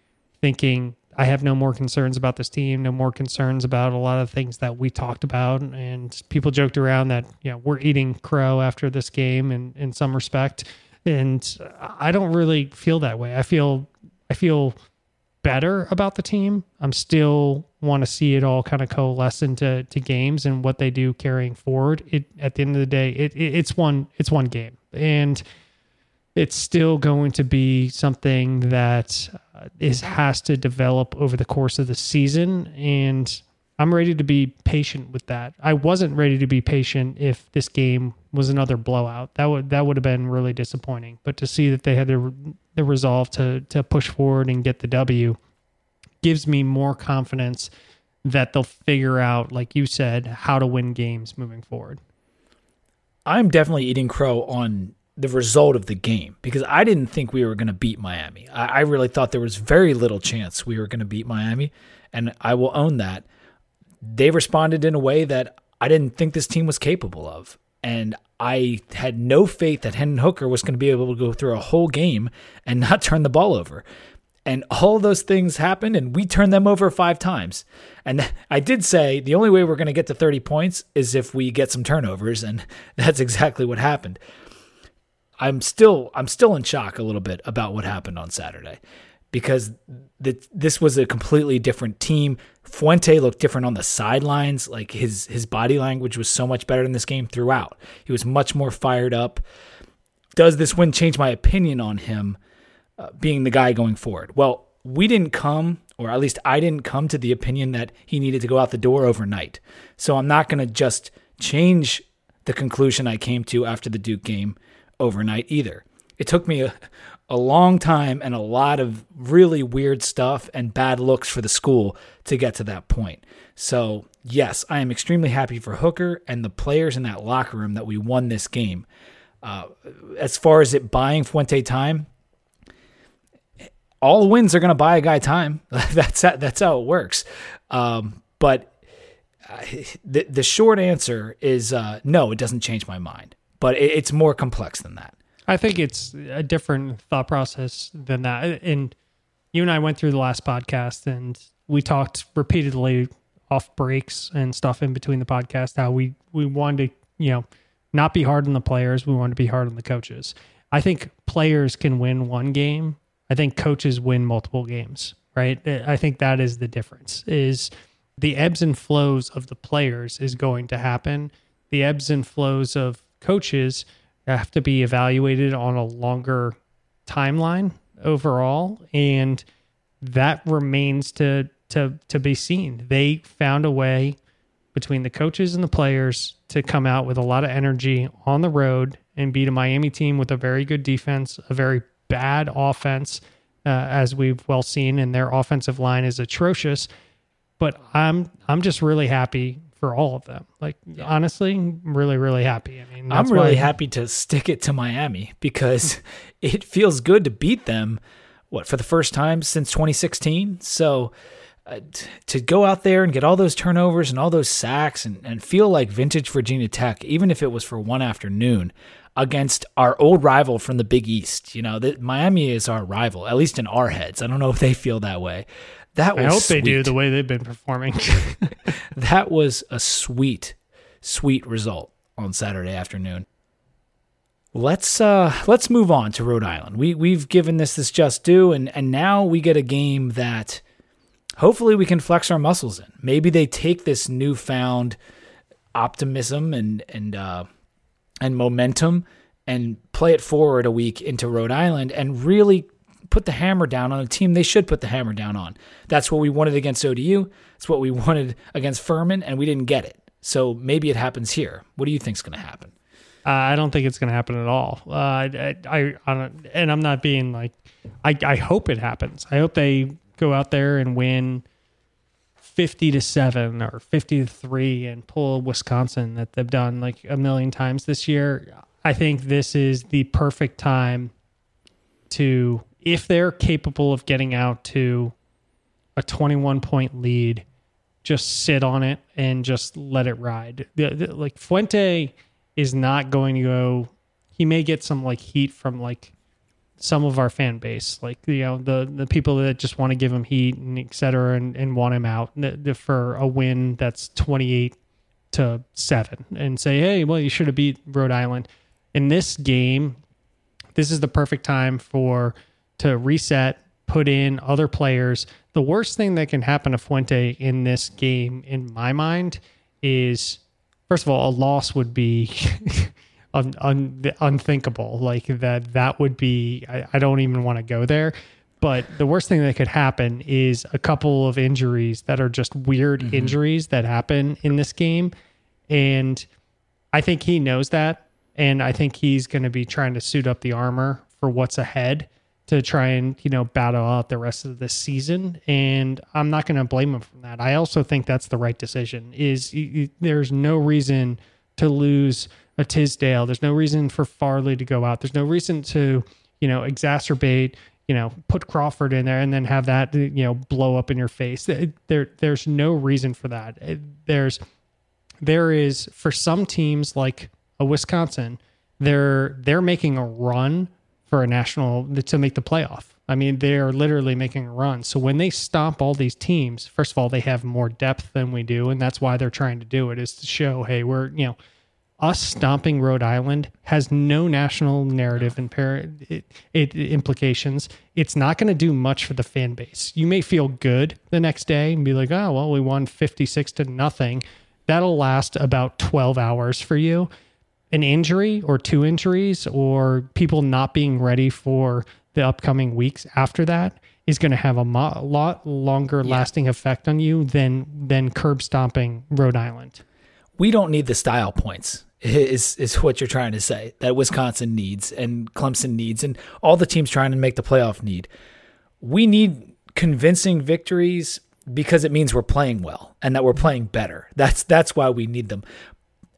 thinking I have no more concerns about this team, no more concerns about a lot of things that we talked about. And people joked around that, you know, we're eating crow after this game in, in some respect. And I don't really feel that way. I feel, I feel better about the team. I'm still want to see it all kind of coalesce into to games and what they do carrying forward. It at the end of the day, it, it it's one it's one game, and it's still going to be something that Uh, is has to develop over the course of the season. And I'm ready to be patient with that. I wasn't ready to be patient if this game was another blowout. That would that would have been really disappointing. But to see that they had the the resolve to to push forward and get the W gives me more confidence that they'll figure out, like you said, how to win games moving forward. I'm definitely eating crow on the result of the game because I didn't think we were going to beat Miami. I, I, really thought there was very little chance we were going to beat Miami, and I will own that. They responded in a way that I didn't think this team was capable of. And I had no faith that Hendon Hooker was going to be able to go through a whole game and *laughs* not turn the ball over. And all those things happened, and we turned them over five times. And *laughs* I did say the only way we're going to get to 30 points is if we get some turnovers, and *laughs* that's exactly what happened. I'm still I'm still in shock a little bit about what happened on Saturday because this was a completely different team. Fuente looked different on the sidelines. Like his his body language was so much better in this game throughout. He was much more fired up. Does this win change my opinion on him uh, being the guy going forward? Well, we didn't come, or at least I didn't come to the opinion that he needed to go out the door overnight. So I'm not going to just change the conclusion I came to after the Duke game overnight either. It took me a, a long time and a lot of really weird stuff and bad looks for the school to get to that point. So, yes, I am extremely happy for Hooker and the players in that locker room that we won this game. Uh, as far as it buying Fuente time, all wins are going to buy a guy time. *laughs* that's how, that's how it works. Um, but uh, the the short answer is uh, no. It doesn't change my mind, but it, it's more complex than that. I think it's a different thought process than that. And you and I went through the last podcast and we talked repeatedly off breaks and stuff in between the podcast how we we wanted to, you know, not be hard on the players, we wanted to be hard on the coaches. I think players can win one game. I think coaches win multiple games, right? I think that is the difference. Is the ebbs and flows of the players is going to happen. The ebbs and flows of coaches have to be evaluated on a longer timeline overall and that remains to to to be seen. They found a way between the coaches and the players to come out with a lot of energy on the road and beat a Miami team with a very good defense, a very bad offense, uh, as we've well seen, and their offensive line is atrocious. But I'm I'm just really happy for all of them. Like yeah. honestly, really, really happy. I mean, I'm really happy to stick it to Miami because *laughs* it feels good to beat them. What for the first time since 2016? So uh, t- to go out there and get all those turnovers and all those sacks and, and feel like vintage Virginia Tech, even if it was for one afternoon against our old rival from the Big East. You know, that Miami is our rival, at least in our heads. I don't know if they feel that way. That was I hope sweet. they do the way they've been performing. *laughs* *laughs* that was a sweet, sweet result on Saturday afternoon. Let's uh let's move on to Rhode Island. We we've given this this just due and and now we get a game that hopefully we can flex our muscles in. Maybe they take this newfound optimism and and uh and momentum and play it forward a week into Rhode Island and really put the hammer down on a team they should put the hammer down on. That's what we wanted against ODU. It's what we *laughs* wanted against Furman, and we didn't get it. So maybe it happens here. What do you think is going to happen? Uh, I don't think it's going to happen at all. Uh, I, I, I and I'm not being like, I, I hope it happens. I hope they go out there and win 50 to 7 or 50 to 3 and pull Wisconsin that they've done like a million times this year. I think this is the perfect time to if they're capable of getting out to a 21 point lead, just sit on it and just let it ride. The, the, like Fuente is not going to go. He may get some like heat from like some of our fan base, like you know the the people that just want to give him heat and et cetera, and, and want him out for a win that's 28 to seven, and say, hey, well, you should have beat Rhode Island in this game. This is the perfect time for to reset, put in other players. The worst thing that can happen to Fuente in this game, in my mind, is first of all, a loss would be *laughs* un, un, unthinkable. Like that, that would be, I, I don't even want to go there. but the worst thing that could happen is a couple of injuries that are just weird mm-hmm. injuries that happen in this game. And I think he knows that. And I think he's going to be trying to suit up the armor for what's ahead to try and, you know, battle out the rest of the season. And I'm not going to blame him for that. I also think that's the right decision is you, you, there's no reason to lose a Tisdale. There's no reason for Farley to go out. There's no reason to, you know, exacerbate you know, put Crawford in there and then have that, you know, blow up in your face. There, there's no reason for that. There's, there is for some teams like a Wisconsin, they're they're making a run for a national to make the playoff. I mean, they are literally making a run. So when they stomp all these teams, first of all, they have more depth than we do, and that's why they're trying to do it is to show, hey, we're you know, us stomping Rhode Island has no national narrative and par- it, it, implications. It's not going to do much for the fan base. You may feel good the next day and be like, oh well, we won fifty six to nothing. That'll last about twelve hours for you an injury or two injuries or people not being ready for the upcoming weeks after that is going to have a mo- lot longer yeah. lasting effect on you than than curb stomping Rhode Island. We don't need the style points. Is is what you're trying to say that Wisconsin needs and Clemson needs and all the teams trying to make the playoff need. We need convincing victories because it means we're playing well and that we're playing better. That's that's why we need them.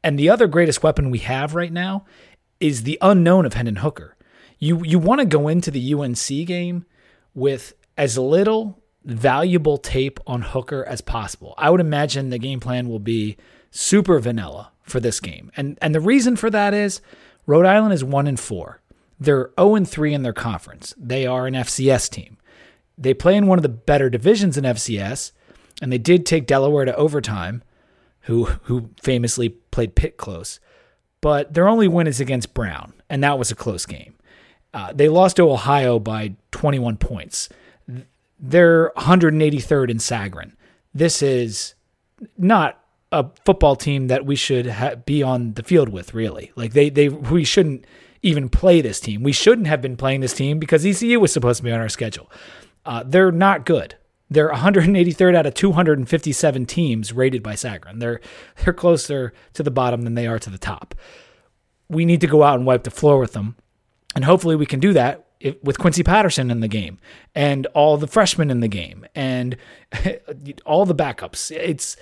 And the other greatest weapon we have right now is the unknown of Hendon Hooker. You you want to go into the UNC game with as little valuable tape on Hooker as possible. I would imagine the game plan will be super vanilla for this game. And and the reason for that is Rhode Island is 1 and 4. They're 0 and 3 in their conference. They are an FCS team. They play in one of the better divisions in FCS and they did take Delaware to overtime who who famously played Pitt close. But their only win is against Brown, and that was a close game. Uh, they lost to Ohio by 21 points. They're 183rd in Sagarin. This is not a football team that we should ha- be on the field with, really. Like they, they, we shouldn't even play this team. We shouldn't have been playing this team because ECU was supposed to be on our schedule. Uh, they're not good. They're 183rd out of 257 teams rated by Sagarin. They're they're closer to the bottom than they are to the top. We need to go out and wipe the floor with them, and hopefully we can do that with Quincy Patterson in the game and all the freshmen in the game and *laughs* all the backups. It's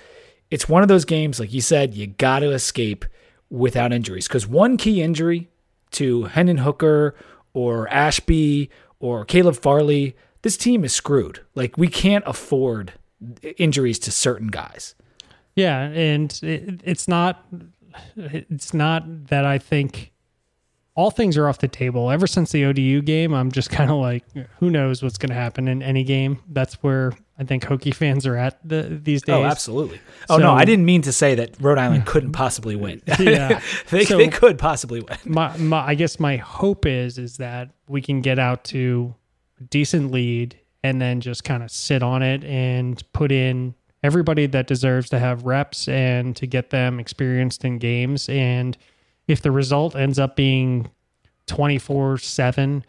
it's one of those games like you said you got to escape without injuries because one key injury to Hendon Hooker or Ashby or Caleb Farley this team is screwed. Like we can't afford injuries to certain guys. Yeah, and it, it's not it's not that I think all things are off the table. Ever since the ODU game, I'm just *laughs* kind of like, who knows what's going to happen in any game? That's where I think Hokie fans are at the, these oh, days. Oh, absolutely. So, oh no, I didn't mean to say that Rhode Island *laughs* couldn't possibly win. *laughs* yeah, they, so they could possibly win. My, my, I guess my hope is is that we can get out to decent lead and then just kind of sit on it and put in everybody that deserves to have reps and to get them experienced in games. And if the result ends up being 24 7,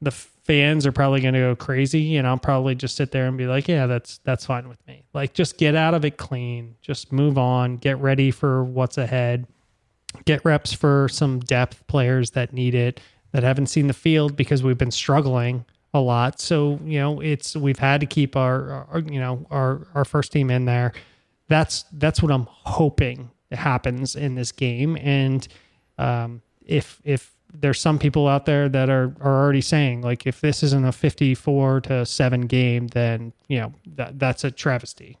the fans are probably going to go crazy and I'll probably just sit there and be like, yeah, that's that's fine with me. Like just get out of it clean, just move on, get ready for what's ahead. Get reps for some depth players that need it that haven't seen the field because we've been struggling a lot. So you know, it's we've had to keep our, our, you know our our first team in there. That's that's what I'm hoping happens in this game. And um, if if there's some people out there that are are already saying like if this isn't a 54 to 7 game then you know that that's a travesty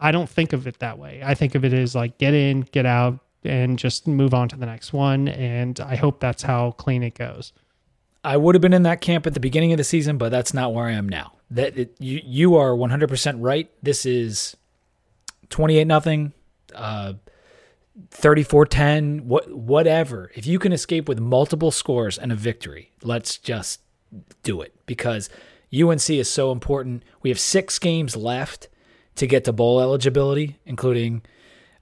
i don't think of it that way i think of it as like get in get out and just move on to the next one and i hope that's how clean it goes I would have been in that camp at the beginning of the season, but that's not where I am now. That it, you you are 100% right. This is 28 nothing, uh 34-10, what whatever. If you can escape with multiple scores and a victory, let's just do it because UNC is so important. We have 6 games left to get to bowl eligibility, including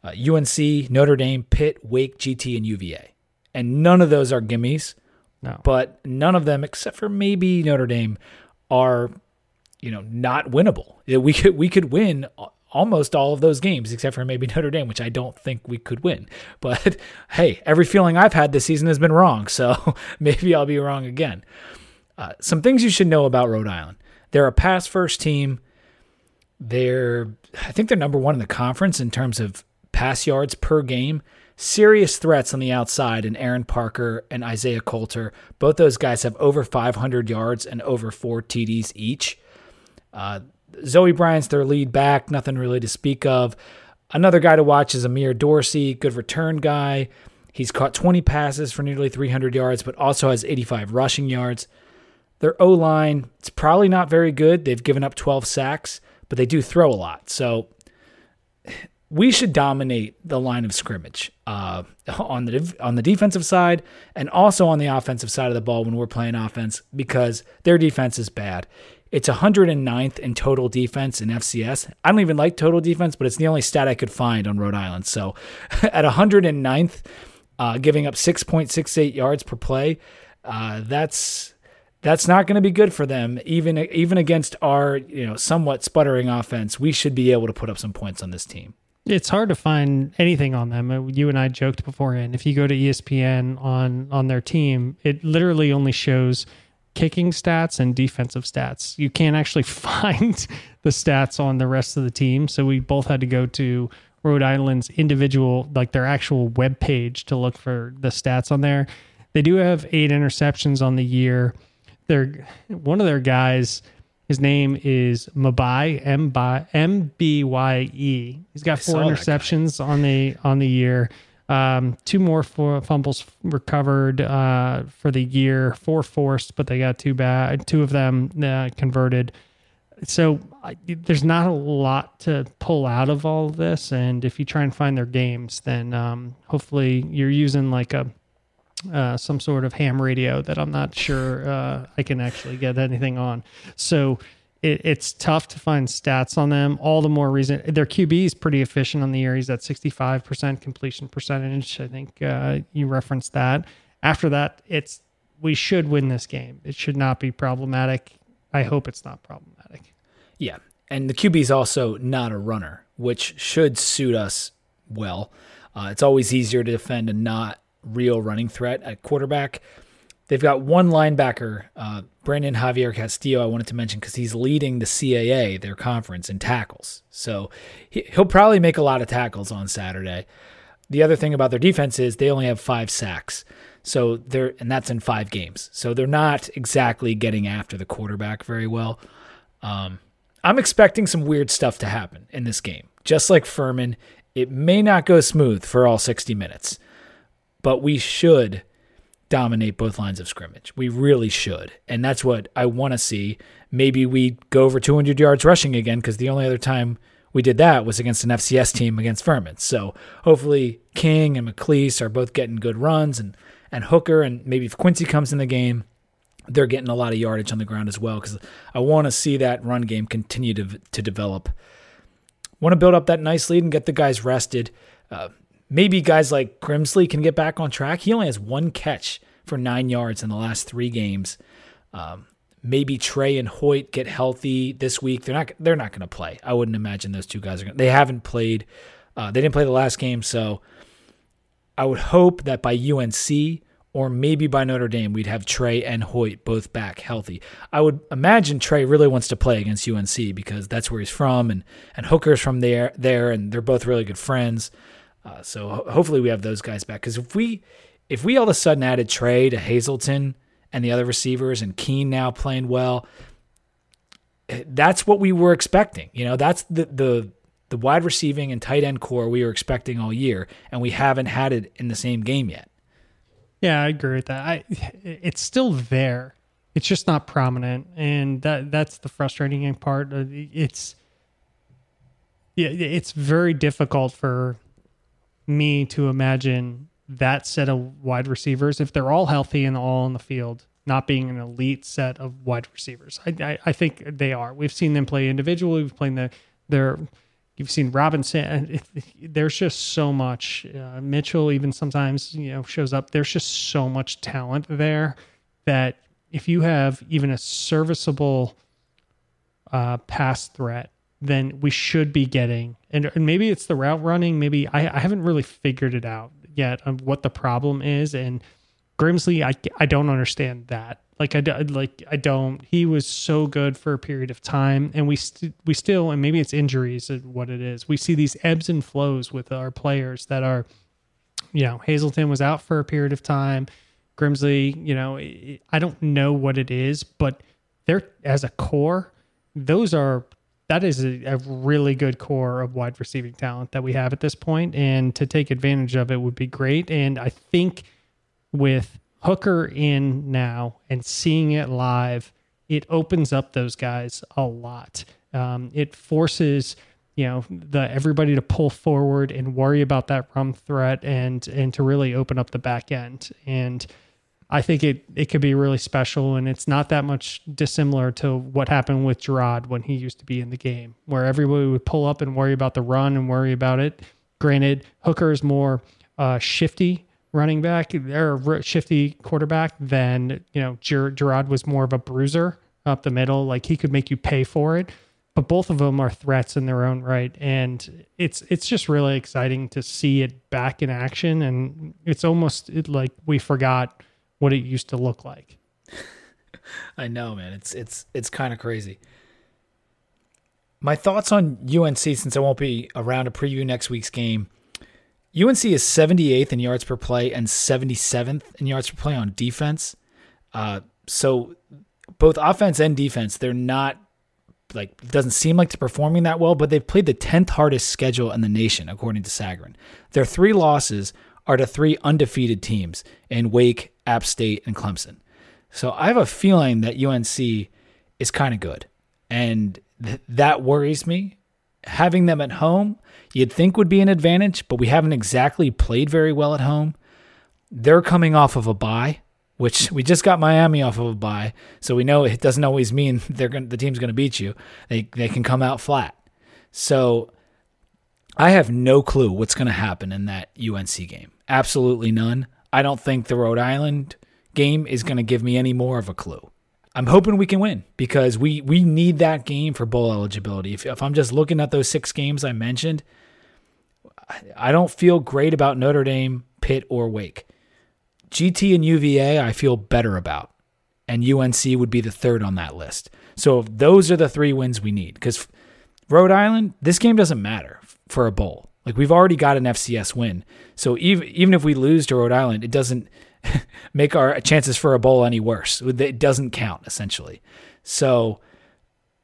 uh, UNC, Notre Dame, Pitt, Wake, GT, and UVA. And none of those are gimmies. No. But none of them, except for maybe Notre Dame, are, you know, not winnable. We could we could win almost all of those games except for maybe Notre Dame, which I don't think we could win. But *laughs* hey, every feeling I've had this season has been wrong, so *laughs* maybe I'll be wrong again. Uh, some things you should know about Rhode Island: they're a pass first team. They're I think they're number one in the conference in terms of pass yards per game. Serious threats on the outside in Aaron Parker and Isaiah Coulter. Both those guys have over 500 yards and over four TDs each. Uh, Zoe Bryant's their lead back, nothing really to speak of. Another guy to watch is Amir Dorsey, good return guy. He's caught 20 passes for nearly 300 yards, but also has 85 rushing yards. Their O line, it's probably not very good. They've given up 12 sacks, but they do throw a lot. So we should dominate the line of scrimmage uh, on the on the defensive side and also on the offensive side of the ball when we're playing offense because their defense is bad. It's 109th in total defense in FCS. I don't even like total defense, but it's the only stat I could find on Rhode Island. So *laughs* at 109th, uh, giving up 6.68 yards per play, uh, that's that's not going to be good for them. Even even against our you know somewhat sputtering offense, we should be able to put up some points on this team. It's hard to find anything on them. Uh, you and I joked beforehand. If you go to ESPN on on their team, it literally only shows kicking stats and defensive stats. You can't actually *laughs* find the stats on the rest of the team. So we both had to go to Rhode Island's individual, like their actual web page to look for the stats on there. They do have eight interceptions on the year. They're one of their guys his name is Mabai M B Y E. He's got four interceptions on the on the year. Um, two more fumbles recovered uh, for the year, four forced, but they got two bad. Two of them uh, converted. So I, there's not a lot to pull out of all of this. And if you try and find their games, then um, hopefully you're using like a uh, some sort of ham radio that I'm not sure uh, I can actually get anything on. So it, it's tough to find stats on them. All the more reason their QB is pretty efficient on the year. He's at 65% completion percentage. I think uh, you referenced that. After that, it's we should win this game. It should not be problematic. I hope it's not problematic. Yeah, and the QB is also not a runner, which should suit us well. Uh, it's always easier to defend a not real running threat at quarterback. They've got one linebacker, uh, Brandon Javier Castillo, I wanted to mention because he's leading the CAA, their conference, in tackles. So he, he'll probably make a lot of tackles on Saturday. The other thing about their defense is they only have five sacks. So they're, and that's in five games. So they're not exactly getting after the quarterback very well. Um, I'm expecting some weird stuff to happen in this game. Just like Furman, it may not go smooth for all 60 minutes but we should dominate both lines of scrimmage. We really should. And that's what I want to see. Maybe we go over 200 yards rushing again because the only other time we did that was against an FCS team against Furman. So hopefully King and McClease are both getting good runs and, and Hooker and maybe if Quincy comes in the game, they're getting a lot of yardage on the ground as well because I want to see that run game continue to, to develop. Want to build up that nice lead and get the guys rested. Uh, maybe guys like Grimsley can get back on track. He only has one catch for nine yards in the last three games. Um, maybe Tré and Hoyt get healthy this week. They're not. They're not going to play. I wouldn't imagine those two guys are. going They haven't played. Uh, they didn't play the last game, so I would hope that by UNC or maybe by Notre Dame, we'd have Tré and Hoyt both back healthy. I would imagine Tré really wants to play against UNC because that's where he's from, and and Hooker's from there. There, and they're both really good friends. Uh, so ho- hopefully we have those guys back because if we if we all of a sudden added Tré to Hazelton and the other receivers and Keene now playing well, eh, that's what we were expecting. You know, that's the the the wide receiving and tight end core we were expecting all year, and we haven't had it in the same game yet. Yeah, I agree with that. I it's still there. It's just not prominent, and that that's the frustrating part. It's yeah, it's very difficult for me to imagine that set of wide receivers, if they're all healthy and all on the field, not being an elite set of wide receivers. I, I, I think they are. We've seen them play individually. We've played the their. You've seen Robinson. There's just so much. Uh, Mitchell even sometimes you know shows up. There's just so much talent there that if you have even a serviceable uh, pass threat, then we should be getting, and, and maybe it's the route running. Maybe I, I haven't really figured it out yet of what the problem is. And Grimsley, I, I don't understand that. Like I like I don't. He was so good for a period of time, and we st- we still, and maybe it's injuries what it is. We see these ebbs and flows with our players that are, you know, Hazelton was out for a period of time. Grimsley, you know, I don't know what it is, but they're as a core, those are that is a, a, really good core of wide receiving talent that we have at this point, and to take advantage of it would be great. And I think with Hooker in now and seeing it live, it opens up those guys a lot. Um, it forces you know the everybody to pull forward and worry about that rum threat and and to really open up the back end and I think it it could be really special and it's not that much dissimilar to what happened with Jerod when he used to be in the game where everybody would pull up and worry about the run and worry about it granted Hooker is more uh, shifty running back or shifty quarterback than you know Ger- Jerod was more of a bruiser up the middle. Like he could make you pay for it. But both of them are threats in their own right, and it's it's just really exciting to see it back in action. And it's almost like we forgot what it used to look like. I know, man. It's it's it's kind of crazy. My thoughts on UNC, since I won't be around to preview next week's game UNC is 78th in yards per play and 77th in yards per play on defense. Uh, so both offense and defense, they're not like it doesn't seem like they're performing that well, but they've played the 10th hardest schedule in the nation, according to Sagarin. Their three losses are the three undefeated teams in Wake, App State, and Clemson. So I have a feeling that UNC is kind of good, and th- that worries me. Having them at home, you'd think would be an advantage, but we haven't exactly played very well at home. They're coming off of a bye, which *laughs* we just got Miami off of a bye, so we know it doesn't always mean *laughs* they're going the team's going to beat you. They they can come out flat. So I have no clue what's going to happen in that UNC game. Absolutely none. I don't think the Rhode Island game is going to give me any more of a clue. I'm hoping we can win because we we need that game for bowl eligibility. If, if I'm just looking at those six games I mentioned, I don't feel great about Notre Dame, Pitt, or Wake. GT and UVA, I feel better about. And UNC would be the third on that list. So those are the three wins we need. Because Rhode Island, this game doesn't matter for a bowl. Like we've already got an FCS win. So even even if we lose to Rhode Island, it doesn't *laughs* make our chances for a bowl any worse. It doesn't count essentially. So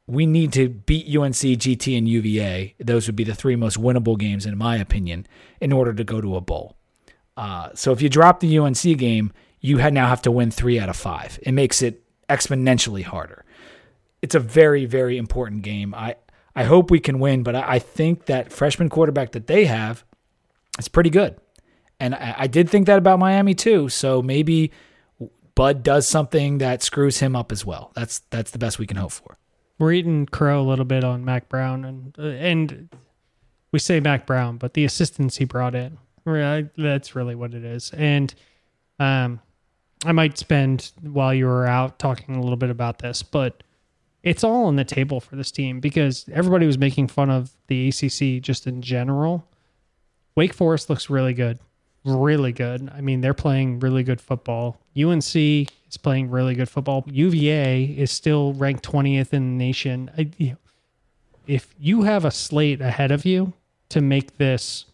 we need to beat UNC, GT, and UVA. Those would be the three most winnable games, in my opinion, in order to go to a bowl. Uh, so if you drop the UNC game, you now have to win three out of five. It makes it exponentially harder. It's a very, very important game. I, I hope we can win, but I, I think that freshman quarterback that they have is pretty good. And I, I did think that about Miami too. So maybe Bud does something that screws him up as well. That's that's the best we can hope for we're eating crow a little bit on Mack Brown, and uh, and we say Mack Brown, but the assistants he brought in, that's really what it is. And um, I might spend while you were out talking a little bit about this, but it's all on the table for this team because everybody was making fun of the ACC just in general. Wake Forest looks really good really good. I mean, they're playing really good football. UNC is playing really good football. UVA is still ranked 20th in the nation. I, you know, if you have a slate ahead of you to make this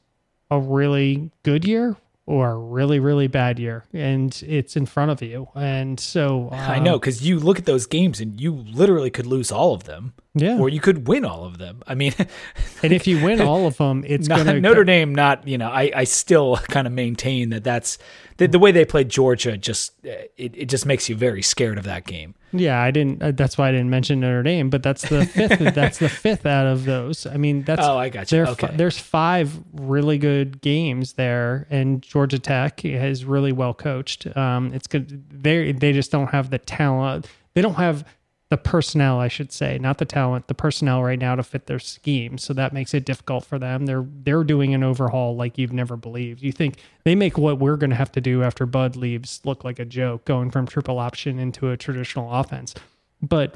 a really good year or a really really bad year and it's in front of you. And so um, *laughs* i know because you look at those games and you literally could lose all of them. Yeah. Or you could win all of them. I mean *laughs* and if you win all of them it's *laughs* not, gonna notre dame not you know i i still kind of maintain that that's the, the way they played georgia just it, it just makes you very scared of that game yeah, I didn't. Uh, that's why I didn't mention Notre Dame, but that's the fifth. *laughs* that's the fifth out of those. I mean, that's oh, I got you. Okay. F- there's five really good games there, and Georgia Tech is really well coached. Um, it's good. They they just don't have the talent. They don't have the personnel, I should say, not the talent, the personnel right now to fit their scheme. So that makes it difficult for them. They're they're doing an overhaul like you've never believed. You think they make what we're going to have to do after Bud leaves look like a joke, going from triple option into a traditional offense. But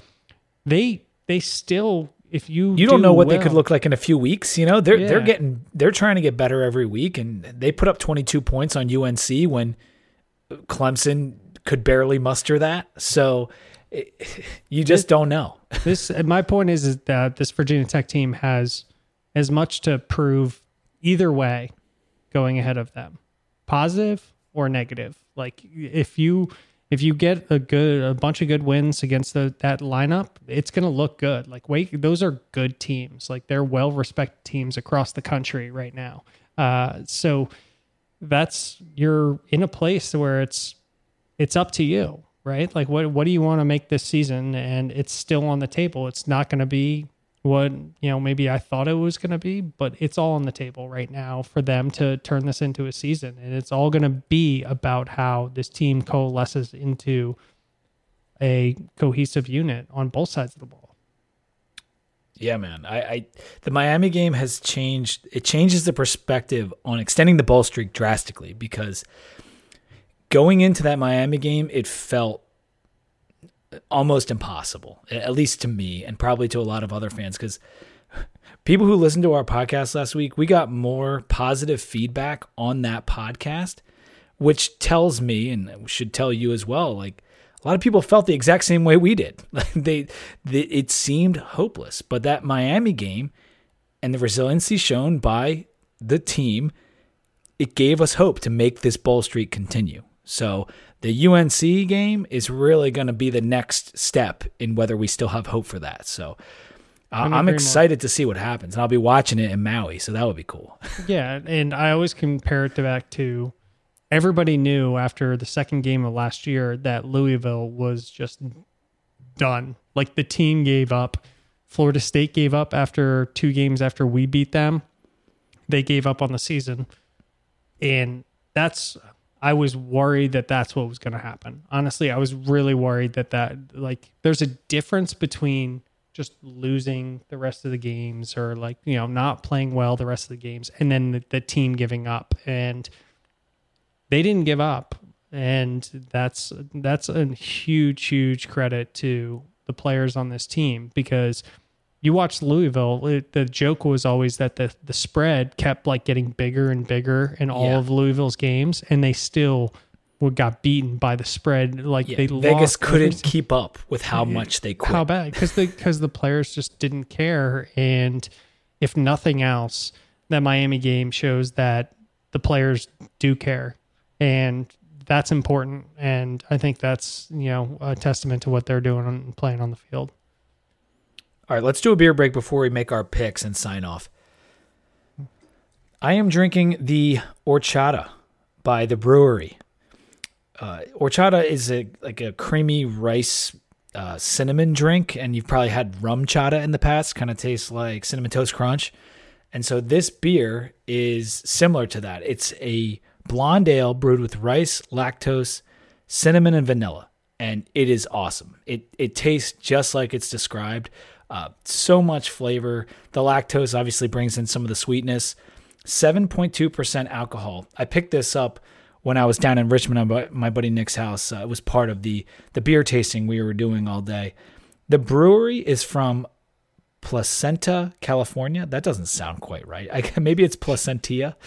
they they still if you you don't do know what well, they could look like in a few weeks. You know, they're they're getting they're trying to get better every week, and they put up 22 points on UNC when Clemson could barely muster that. So it, *laughs* you just don't know. this my point is, is that this Virginia Tech team has as much to prove either way going ahead of them. Positive or negative. Like if you if you get a good a bunch of good wins against the, that lineup, it's going to look good. Like Wake those are good teams. Like they're well respected teams across the country right now. Uh so that's you're in a place where it's it's up to you, right? Like what what do you want to make this season and it's still on the table. It's not going to be what, you know, maybe I thought it was going to be, but it's all on the table right now for them to turn this into a season and it's all going to be about how this team coalesces into a cohesive unit on both sides of the ball. Yeah, man. I, I the Miami game has changed. It changes the perspective on extending the ball streak drastically because going into that Miami game, it felt almost impossible, at least to me, and probably to a lot of other fans. Because *laughs* people who listened to our podcast last week, we got more positive feedback on that podcast, which tells me, and should tell you as well, like a lot of people felt the exact same way we did. *laughs* They, they, it seemed hopeless. But that Miami game and the resiliency shown by the team, it gave us hope to make this bowl streak continue. So the UNC game is really going to be the next step in whether we still have hope for that. So uh, I'm agree more. excited to see what happens, and I'll be watching it in Maui. So that would be cool. *laughs* Yeah, and I always compare it to back to everybody knew after the second game of last year that Louisville was just done. Like the team gave up. Florida State gave up after two games after we beat them. They gave up on the season. And that's I was worried that that's what was going to happen. Honestly, I was really worried that that like there's a difference between just losing the rest of the games or like you know not playing well the rest of the games and then the, the team giving up and they didn't give up and that's that's a huge huge credit to the players on this team because you watched Louisville it, the joke was always that the the spread kept like getting bigger and bigger in all Yeah. of Louisville's games and they still were, got beaten by the spread like Yeah, they Vegas lost couldn't keep up with how much they quit. how bad? Because the because the players just didn't care, and if nothing else, that Miami game shows that the players do care, and that's important. And I think that's you know a testament to what they're doing and playing on the field. All right, let's do a beer break before we make our picks and sign off. I am drinking the Orxata by the Bruery. Uh, horchata is a like a creamy rice uh, cinnamon drink, and you've probably had RumChata in the past. Kind of tastes like cinnamon toast crunch, and so this beer is similar to that. It's a blonde ale brewed with rice, lactose, cinnamon, and vanilla, and it is awesome. It it tastes just like it's described. Uh, so much flavor. The lactose obviously brings in some of the sweetness. 7.2% alcohol. I picked this up when I was down in Richmond at my- buddy Nick's house. Uh, it was part of the the beer tasting we were doing all day. The Bruery is from Placenta, California. That doesn't sound quite right. I, *laughs* maybe it's Placentia.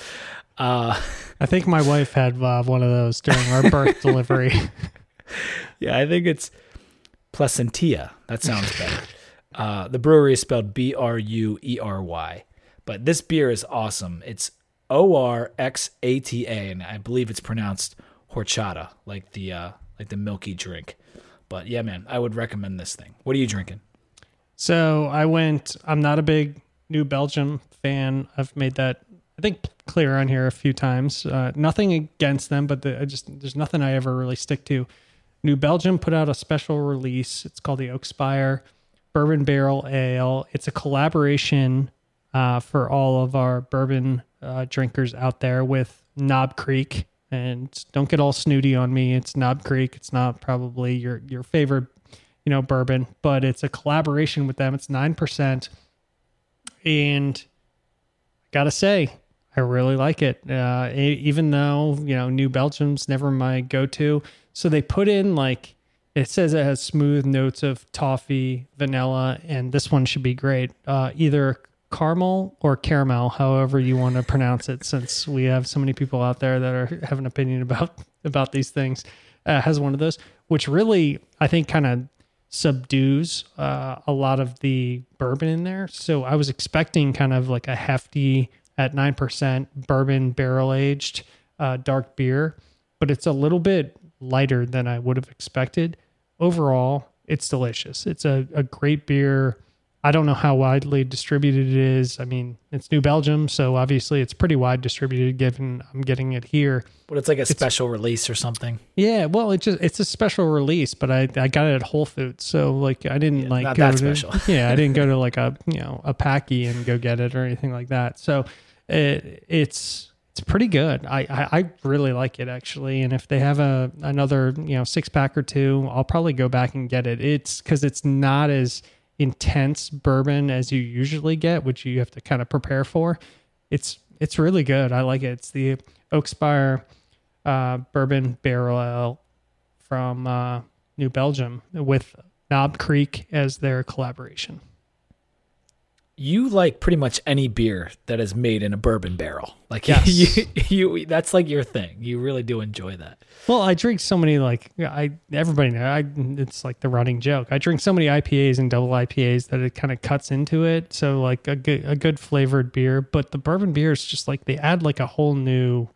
Uh, I think my wife had uh, one of those during our birth *laughs* delivery. yeah, I think it's Placentia. That sounds better. Uh, the Bruery is spelled B R U E R Y. But this beer is awesome. It's O R X A T A, and I believe it's pronounced horchata, like the uh, like the milky drink. But yeah, man, I would recommend this thing. What are you drinking? So I went. I'm not a big New Belgium fan. I've made that I think clear on here a few times. Uh, nothing against them, but the, I just there's nothing I ever really stick to. New Belgium put out a special release. It's called the Oakspire Bourbon Barrel Ale. It's a collaboration uh, for all of our bourbon uh, drinkers out there with Knob Creek. And don't get all snooty on me. It's Knob Creek. It's not probably your your favorite you know, bourbon, but it's a collaboration with them. It's 9%. And I got to say, I really like it. Uh, even though, you know, New Belgium's never my go to. So they put in like, it says it has smooth notes of toffee, vanilla, and this one should be great. Uh, either caramel or caramel, however you want to pronounce it, since we have so many people out there that are have an opinion about about these things. Uh, has one of those, which really I think kind of subdues uh, a lot of the bourbon in there. So I was expecting kind of like a hefty at nine percent bourbon barrel aged uh, dark beer, but it's a little bit lighter than I would have expected. Overall, it's delicious. It's a, a great beer. I don't know how widely distributed it is. I mean, it's New Belgium, so obviously it's pretty wide distributed given I'm getting it here. But it's like a special release or something. Yeah, well, it just it's a special release, but I I got it at Whole Foods, so like I didn't like not go that to, special. *laughs* *laughs* yeah, I didn't go to like a you know a packy and go get it or anything like that. So it, it's it's pretty good. I, I I really like it actually, and if they have a another you know six pack or two, I'll probably go back and get it. It's because it's not as intense bourbon as you usually get, which you have to kind of prepare for. It's it's really good. I like it. It's the Oakspire uh, bourbon barrel ale from uh, New Belgium with Knob Creek as their collaboration. You like pretty much any beer that is made in a bourbon barrel. Like *laughs* Yes. you, you, that's like your thing. You really do enjoy that. Well, I drink so many like I everybody know I it's like the running joke. I drink so many IPAs and double IPAs that it kind of cuts into it. So like a good a good flavored beer, but the bourbon beer is just like they add like a whole new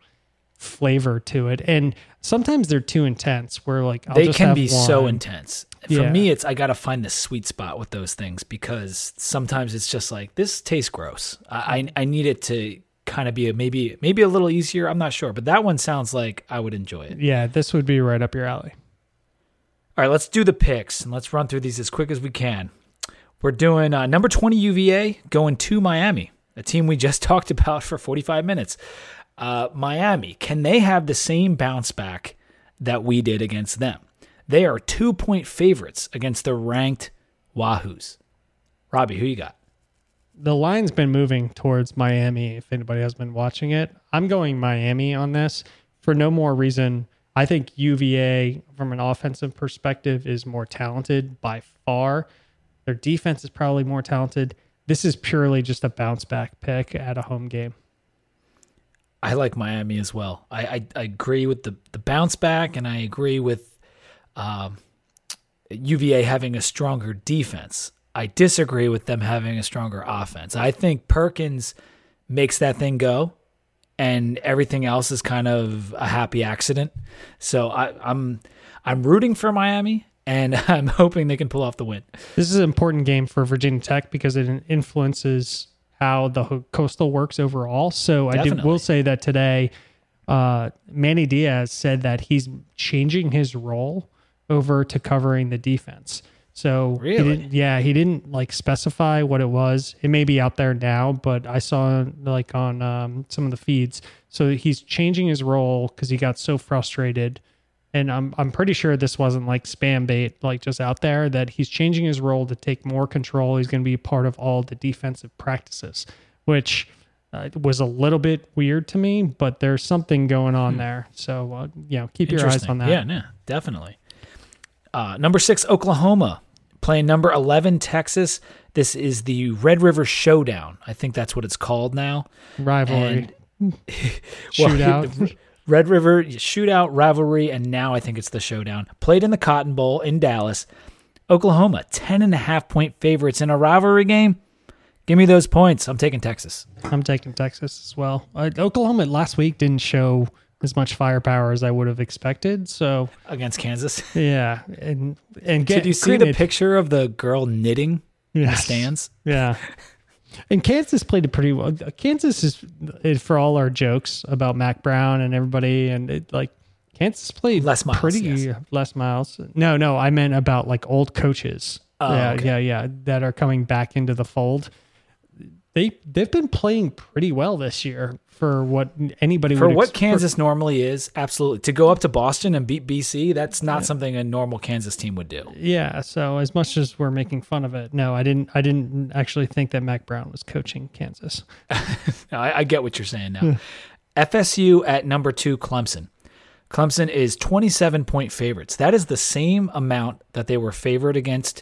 flavor to it, and sometimes they're too intense. Where like I'll they can be so intense. For Yeah. me, it's I got to find the sweet spot with those things because sometimes it's just like this tastes gross. I I, I need it to kind of be a, maybe maybe a little easier. I'm not sure, but that one sounds like I would enjoy it. Yeah, this would be right up your alley. All right, let's do the picks and let's run through these as quick as we can. We're doing uh, number 20 UVA going to Miami, a team we just *laughs* talked about for 45 minutes. Uh, Miami, can they have the same bounce back that we did against them? They are two point favorites against the ranked Wahoos. Robbie, who you got? the line's been moving towards Miami. If anybody has been watching it, I'm going Miami on this for no more reason. I think UVA, from an offensive perspective, is more talented by far. Their defense is probably more talented. This is purely just a bounce back pick at a home game. I like Miami as well. I, I, I agree with the, the bounce back, and I agree with um, UVA having a stronger defense. I disagree with them having a stronger offense. I think Perkins makes that thing go, and everything else is kind of a happy accident. So I, I'm I'm rooting for Miami, and *laughs* I'm hoping they can pull off the win. This is an important game for Virginia Tech because it influences how the coastal works overall. So I did, will say that today, uh, Manny Diaz said that he's changing his role over to covering the defense. So he Really? didn't- yeah, he didn't like specify what it was. It may be out there now, but I saw like on um, some of the feeds. So he's changing his role because he got so frustrated and I'm I'm pretty sure this wasn't like spam bait, like just out there. That he's changing his role to take more control. He's going to be a part of all the defensive practices, which uh, was a little bit weird to me, but there's something going on there. So uh, you know, keep your eyes on that. Yeah, yeah, definitely. Uh, number six, Oklahoma playing number 11, Texas. This is the Red River Showdown. I think that's what it's called now. Rivalry, And *laughs* shootout. *laughs* Red River Shootout Rivalry, and now I think it's the Showdown. Played in the Cotton Bowl in Dallas. Oklahoma, 10 and a half point favorites in a rivalry game. Give me those points. I'm taking Texas. I'm taking Texas as well. Uh, Oklahoma last week didn't show as much firepower as I would have expected. So Against Kansas. *laughs* yeah, and and get, Did you see the picture of the girl knitting in the stands? Yeah. *laughs* And Kansas played it pretty well. Kansas is is for all our jokes about Mack Brown and everybody, and it like Kansas played Les Miles, pretty yes. less miles. No, no, I meant about like old coaches. Oh, yeah, okay. yeah, yeah, that are coming back into the fold. They they've been playing pretty well this year for what anybody for would what ex- Kansas for- normally is. Absolutely, to go up to Boston and beat BC, that's not something a normal Kansas team would do. yeah. So as much as we're making fun of it, no, I didn't. I didn't actually think that Mack Brown was coaching Kansas. *laughs* I, I get what you're saying now. *laughs* FSU at number two, Clemson. Clemson is 27 point favorites. That is the same amount that they were favored against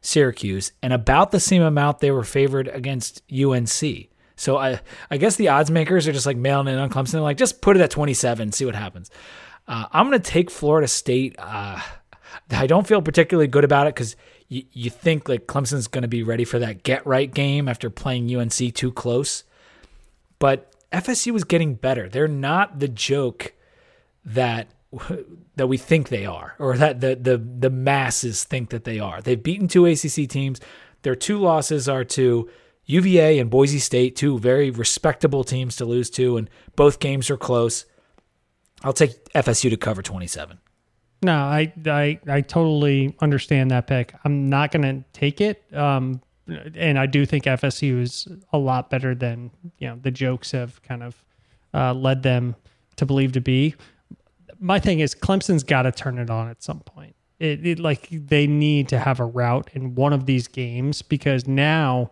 Syracuse, and about the same amount they were favored against UNC. So I, I guess the odds makers are just like mailing in on Clemson. They're like, just put it at 27, see what happens. Uh, I'm to take Florida State. Uh, *laughs* I don't feel particularly good about it because you, you think like Clemson's to be ready for that get right game after playing UNC too close. But FSU was getting better. They're not the joke that *laughs* that we think they are, or that the the the masses think that they are. They've beaten two ACC teams. Their two losses are to UVA and Boise State, two very respectable teams to lose to, and both games are close. I'll take FSU to cover 27. No, I I I totally understand that pick. I'm not going to take it. Um, and I do think FSU is a lot better than you know the jokes have kind of uh, led them to believe to be. My thing is Clemson's got to turn it on at some point. It, it like they need to have a route in one of these games because now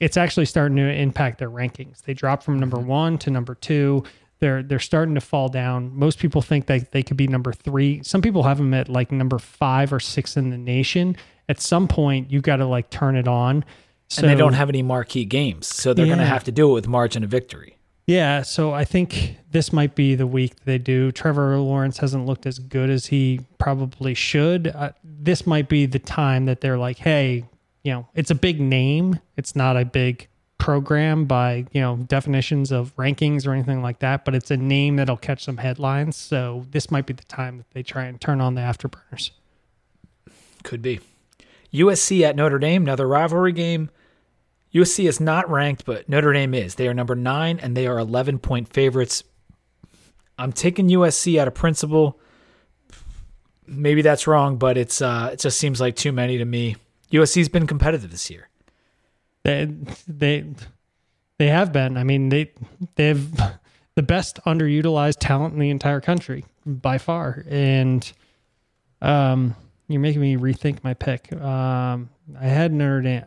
it's actually starting to impact their rankings. They dropped from number mm-hmm. one to number two. They're they're starting to fall down. Most people think that they could be number three. Some people have them at like number five or six in the nation. At some point, you got to like turn it on. So, and they don't have any marquee games, so they're going to have to do it with margin of victory. Yeah, so I think this might be the week they do. Trevor Lawrence hasn't looked as good as he probably should. Uh, this might be the time that they're like, hey, you know, it's a big name. It's not a big program by, you know, definitions of rankings or anything like that, but it's a name that'll catch some headlines. So this might be the time that they try and turn on the afterburners. Could be. USC at Notre Dame, another rivalry game. USC is not ranked, but Notre Dame is. They are number nine and they are 11 point favorites. I'm taking USC out of principle. Maybe that's wrong, but it's uh, it just seems like too many to me. USC's been competitive this year. They they they have been. I mean, they they've *laughs* the best underutilized talent in the entire country by far. And um, you're making me rethink my pick. Um, I had Notre Dame.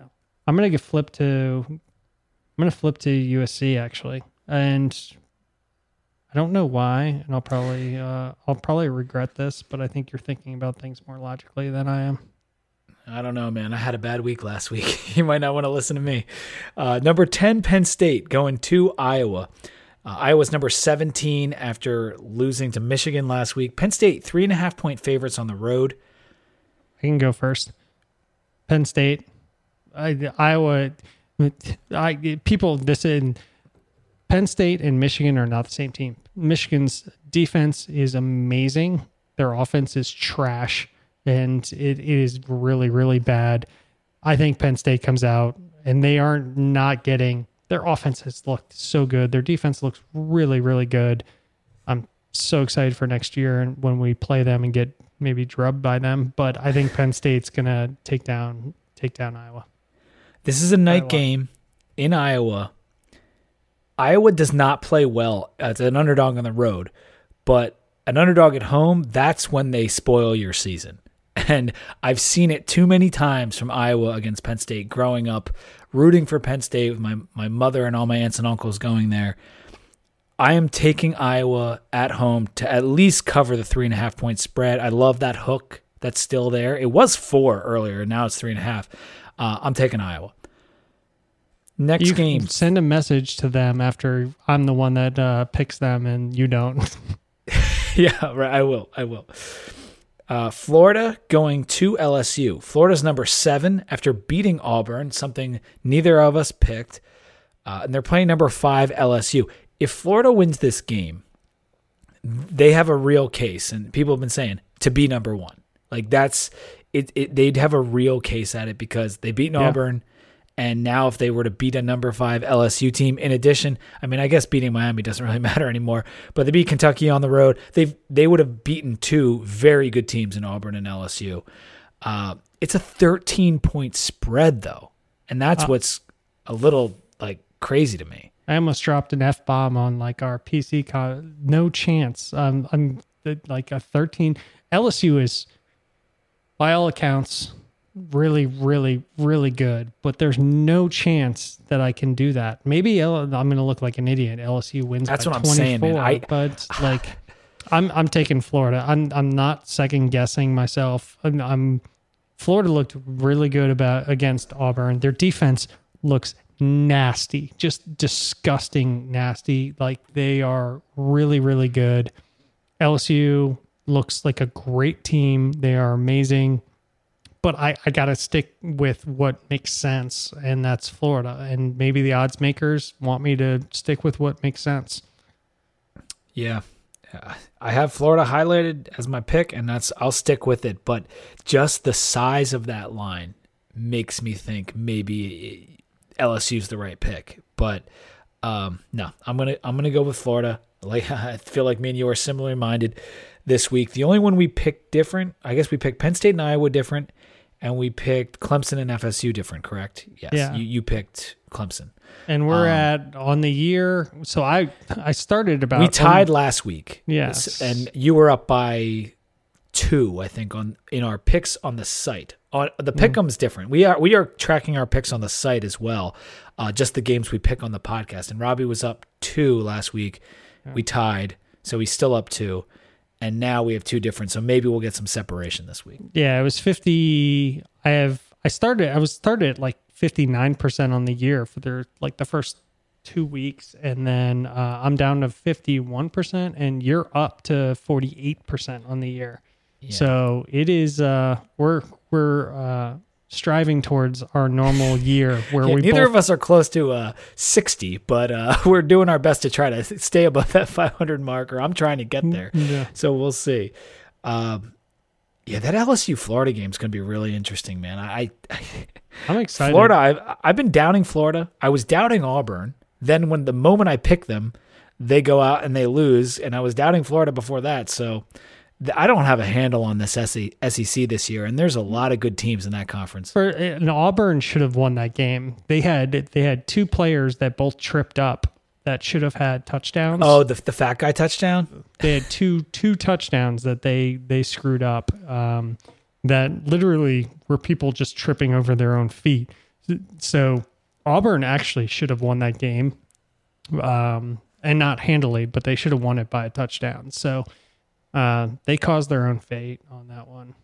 I'm gonna get flipped to. I'm gonna flip to USC actually, and I don't know why, and I'll probably uh, I'll probably regret this, but I think you're thinking about things more logically than I am. I don't know, man. I had a bad week last *laughs* week. you might not want to listen to me. Uh, number 10, Penn State going to Iowa. Uh, Iowa's number 17 after losing to Michigan last week. Penn State, three and a half point favorites on the road. I can go first. Penn State, Iowa. I people this in Penn State and Michigan are not the same team. Michigan's defense is amazing. Their offense is trash, and it, it is really really bad. I think Penn State comes out and they are not getting their offense has looked so good. Their defense looks really really good. I'm so excited for next year and when we play them and get maybe drubbed by them. But I think Penn State's gonna take down take down Iowa. This is a night Iowa. game in Iowa. Iowa does not play well as an underdog on the road, but an underdog at home, that's when they spoil your season. *laughs* And I've seen it too many times from Iowa against Penn State growing up, rooting for Penn State with my, my mother and all my aunts and uncles going there. I am taking Iowa at home to at least cover the three and a half point spread. I love that hook that's still there. It was four earlier, now it's three and a half. Uh, I'm taking Iowa. Next You game, send a message to them after I'm the one that uh, picks them and you don't. *laughs* yeah, right. I will. I will. Uh, Florida going to LSU. Florida's number seven after beating Auburn, something neither of us picked. Uh, and they're playing number five LSU. If Florida wins this game, they have a real case, and people have been saying to be number one. Like that's it. it they'd have a real case at it because they beat Yeah. Auburn, and now if they were to beat a number five LSU team, in addition, I mean, I guess beating Miami doesn't really *laughs* matter anymore. But they beat Kentucky on the road. They they would have beaten two very good teams in Auburn and LSU. Uh, it's a 13 point spread though, and that's what's a little like crazy to me. I almost dropped an f bomb on like our PC. Co- no chance. Um, I'm like a 13. LSU is, by all accounts, really, really, really good. But there's no chance that I can do that. Maybe L- I'm going to look like an idiot. LSU wins. That's what I'm 24, saying, man. I- but like, I'm I'm taking Florida. I'm I'm not second guessing myself. I'm, I'm Florida looked really good about against Auburn. Their defense looks nasty, just disgusting nasty. Like they are really, really good. LSU looks like a great team. They are amazing. But I, I got to stick with what makes sense, and that's Florida. And maybe the odds makers want me to stick with what makes sense. Yeah. I have Florida highlighted as my pick, and that's I'll stick with it. But just the size of that line makes me think maybe LSU's the right pick. But um, no, I'm gonna I'm gonna go with Florida. Like *laughs* I feel like me and you are similarly minded this week. The only one we picked different, I guess we picked Penn State and Iowa different, and we picked Clemson and FSU different. Correct? Yes. Yeah. You, you picked Clemson. And we're Um, at on the year. So I I started about we tied last week. Yes. and you were up by two, I think, on in our picks on the site. On the pick'em's different. We are we are tracking our picks on the site as well. Uh, just the games we pick on the podcast. And Robbie was up two last week. We tied, so he's still up two. And now we have two different. So maybe we'll get some separation this week. Yeah, it was 50 I have I started I was started at like 59% on the year for their like the first 2 weeks and then uh, I'm down to 51% and you're up to 48% on the year. So it is uh we're we're uh striving towards our normal *laughs* year where Yeah, we neither both of us are close to uh, 60, but uh, *laughs* we're doing our best to try to stay above that *laughs* 500 mark, or I'm trying to get there. Yeah. So we'll see. Um, yeah, that LSU Florida game is going to be really interesting, man. I, I I'm excited. Florida, I've, I've been doubting Florida. I was doubting Auburn. Then when the moment I pick them, they go out and they lose, and I was doubting Florida before that. So I don't have a handle on this SEC SEC this year, and there's a lot of good teams in that conference. For and Auburn should have won that game. They had they had two players that both tripped up that should have had touchdowns. Oh, the the fat guy touchdown. they had two two touchdowns that they they screwed up. Um, that literally were people just tripping over their own feet. So Auburn actually should have won that game, um, and not handily, but they should have won it by a touchdown. So uh, they caused their own fate on that one.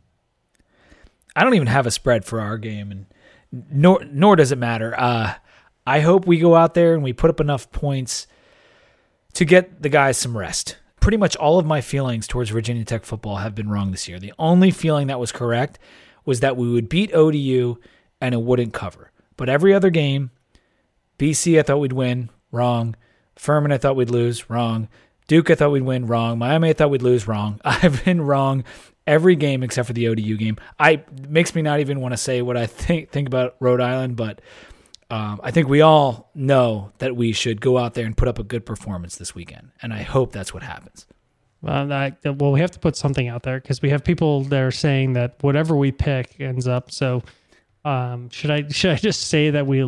I don't even have a spread for our game, and nor nor does it matter. Uh, I hope we go out there and we put up enough points to get the guys some rest. Pretty much all of my feelings towards Virginia Tech football have been wrong this year. The only feeling that was correct was that we would beat ODU and it wouldn't cover. But every other game, BC I thought we'd win, wrong. Furman I thought we'd lose, wrong. Duke I thought we'd win, wrong. Miami I thought we'd lose, wrong. *laughs* I've been wrong every game except for the ODU game. I makes me not even want to say what I think think about Rhode Island, but um, I think we all know that we should go out there and put up a good performance this weekend, and I hope that's what happens. Well, well, we have to put something out there because we have people that are saying that whatever we pick ends up. So, um, should I should I just say that we?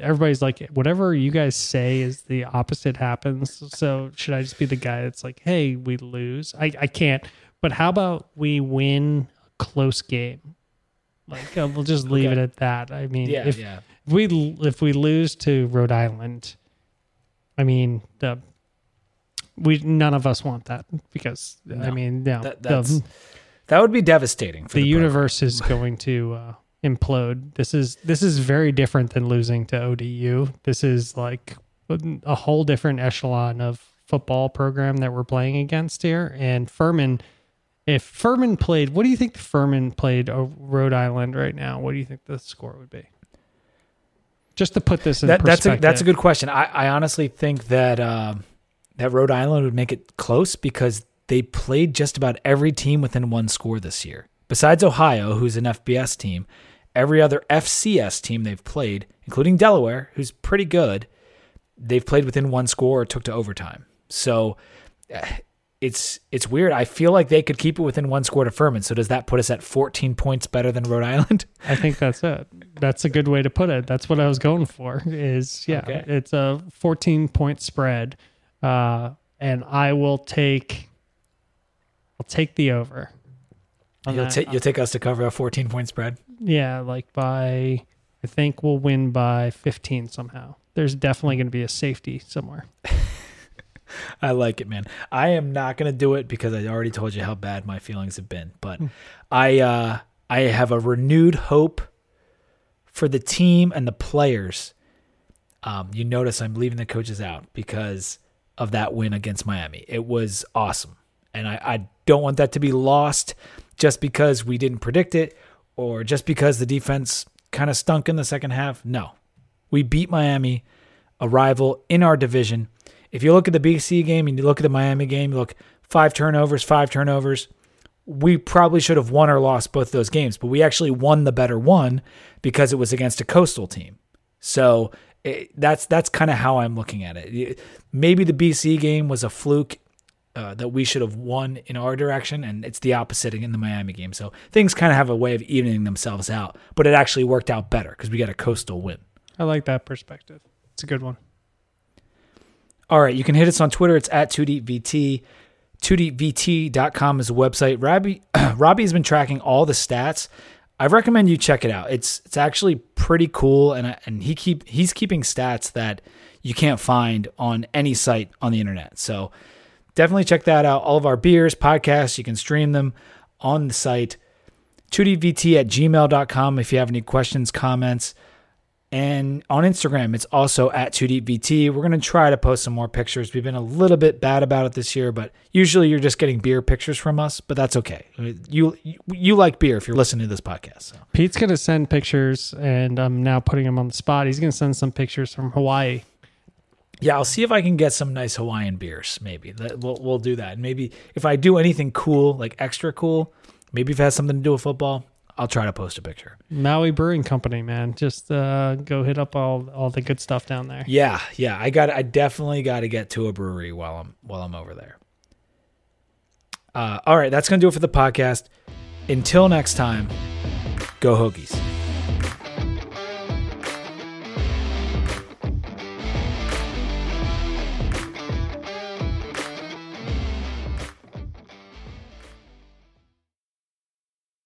Everybody's like, whatever you guys say is the opposite happens. So, should I just be the guy that's like, hey, we lose? I I can't. But how about we win a close game? Like uh, we'll just leave Okay. it at that. I mean, Yeah, if yeah. if we if we lose to Rhode Island, I mean the we none of us want that because I mean no, That, the, that's that would be devastating for the the, universe is going to uh, implode. This is this is very different than losing to ODU. This is like a whole different echelon of football program that we're playing against here. And Furman, if Furman played, what do you think Furman played Rhode Island right now? What do you think the score would be? Just to put this in That, that's a that's a good question. I, I honestly think that um, that Rhode Island would make it close because they played just about every team within one score this year. Besides Ohio, who's an FBS team, every other FCS team they've played, including Delaware, who's pretty good, they've played within one score or took to overtime. So, eh, it's it's weird. I feel like they could keep it within one score to Furman. So does that put us at 14 points better than Rhode Island? *laughs* I think that's it. That's a good way to put it. That's what I was going for. Is yeah, Okay. it's a 14 point spread, uh, and I will take. I'll take the over. You'll that. take you'll take us to cover a 14 point spread. Yeah, like by. I think we'll win by 15 somehow. There's definitely going to be a safety somewhere. *laughs* I like it, man. I am not going to do it because I already told you how bad my feelings have been. But I uh, I have a renewed hope for the team and the players. Um, you notice I'm leaving the coaches out because of that win against Miami. It was awesome, and I, I don't want that to be lost just because we didn't predict it or just because the defense kind of stunk in the second half. No, we beat Miami, a rival in our division. If you look at the BC game and you look at the Miami game, you look five turnovers, five turnovers. We probably should have won or lost both those games, but we actually won the better one because it was against a coastal team. So it, that's that's kind of how I'm looking at it. Maybe the BC game was a fluke uh, that we should have won in our direction, and it's the opposite in the Miami game. So things kind of have a way of evening themselves out, but it actually worked out better because we got a coastal win. I like that perspective. It's a good one. All right, you can hit us on Twitter. It's at 2DVT. 2DVT.com is the website. Robbie *clears throat* Robbie has been tracking all the stats. I recommend you check it out. It's it's actually pretty cool, and I- and he keep he's keeping stats that you can't find on any site on the internet. So definitely check that out. All of our beers, podcasts, you can stream them on the site. 2DVT at gmail.com if you have any questions, comments. And on Instagram, it's also at 2DVT. We're going to try to post some more pictures. We've been a little bit bad about it this year, but usually you're just getting beer pictures from us, but that's okay. You you, like beer if you're listening to this podcast. So. Pete's going to send pictures, and I'm now putting him on the spot. He's going to send some pictures from Hawaii. Yeah, I'll see if I can get some nice Hawaiian beers. Maybe that we'll we'll do that. And maybe if I do anything cool, like extra cool, maybe if it has something to do with football, I'll try to post a picture. Maui Brewing Company, man. Just uh, go hit up all all the good stuff down there. Yeah, yeah, I got. I definitely got to get to a brewery while I'm while I'm over there. Uh, all right, that's gonna do it for the podcast. Until next time, go Hokies.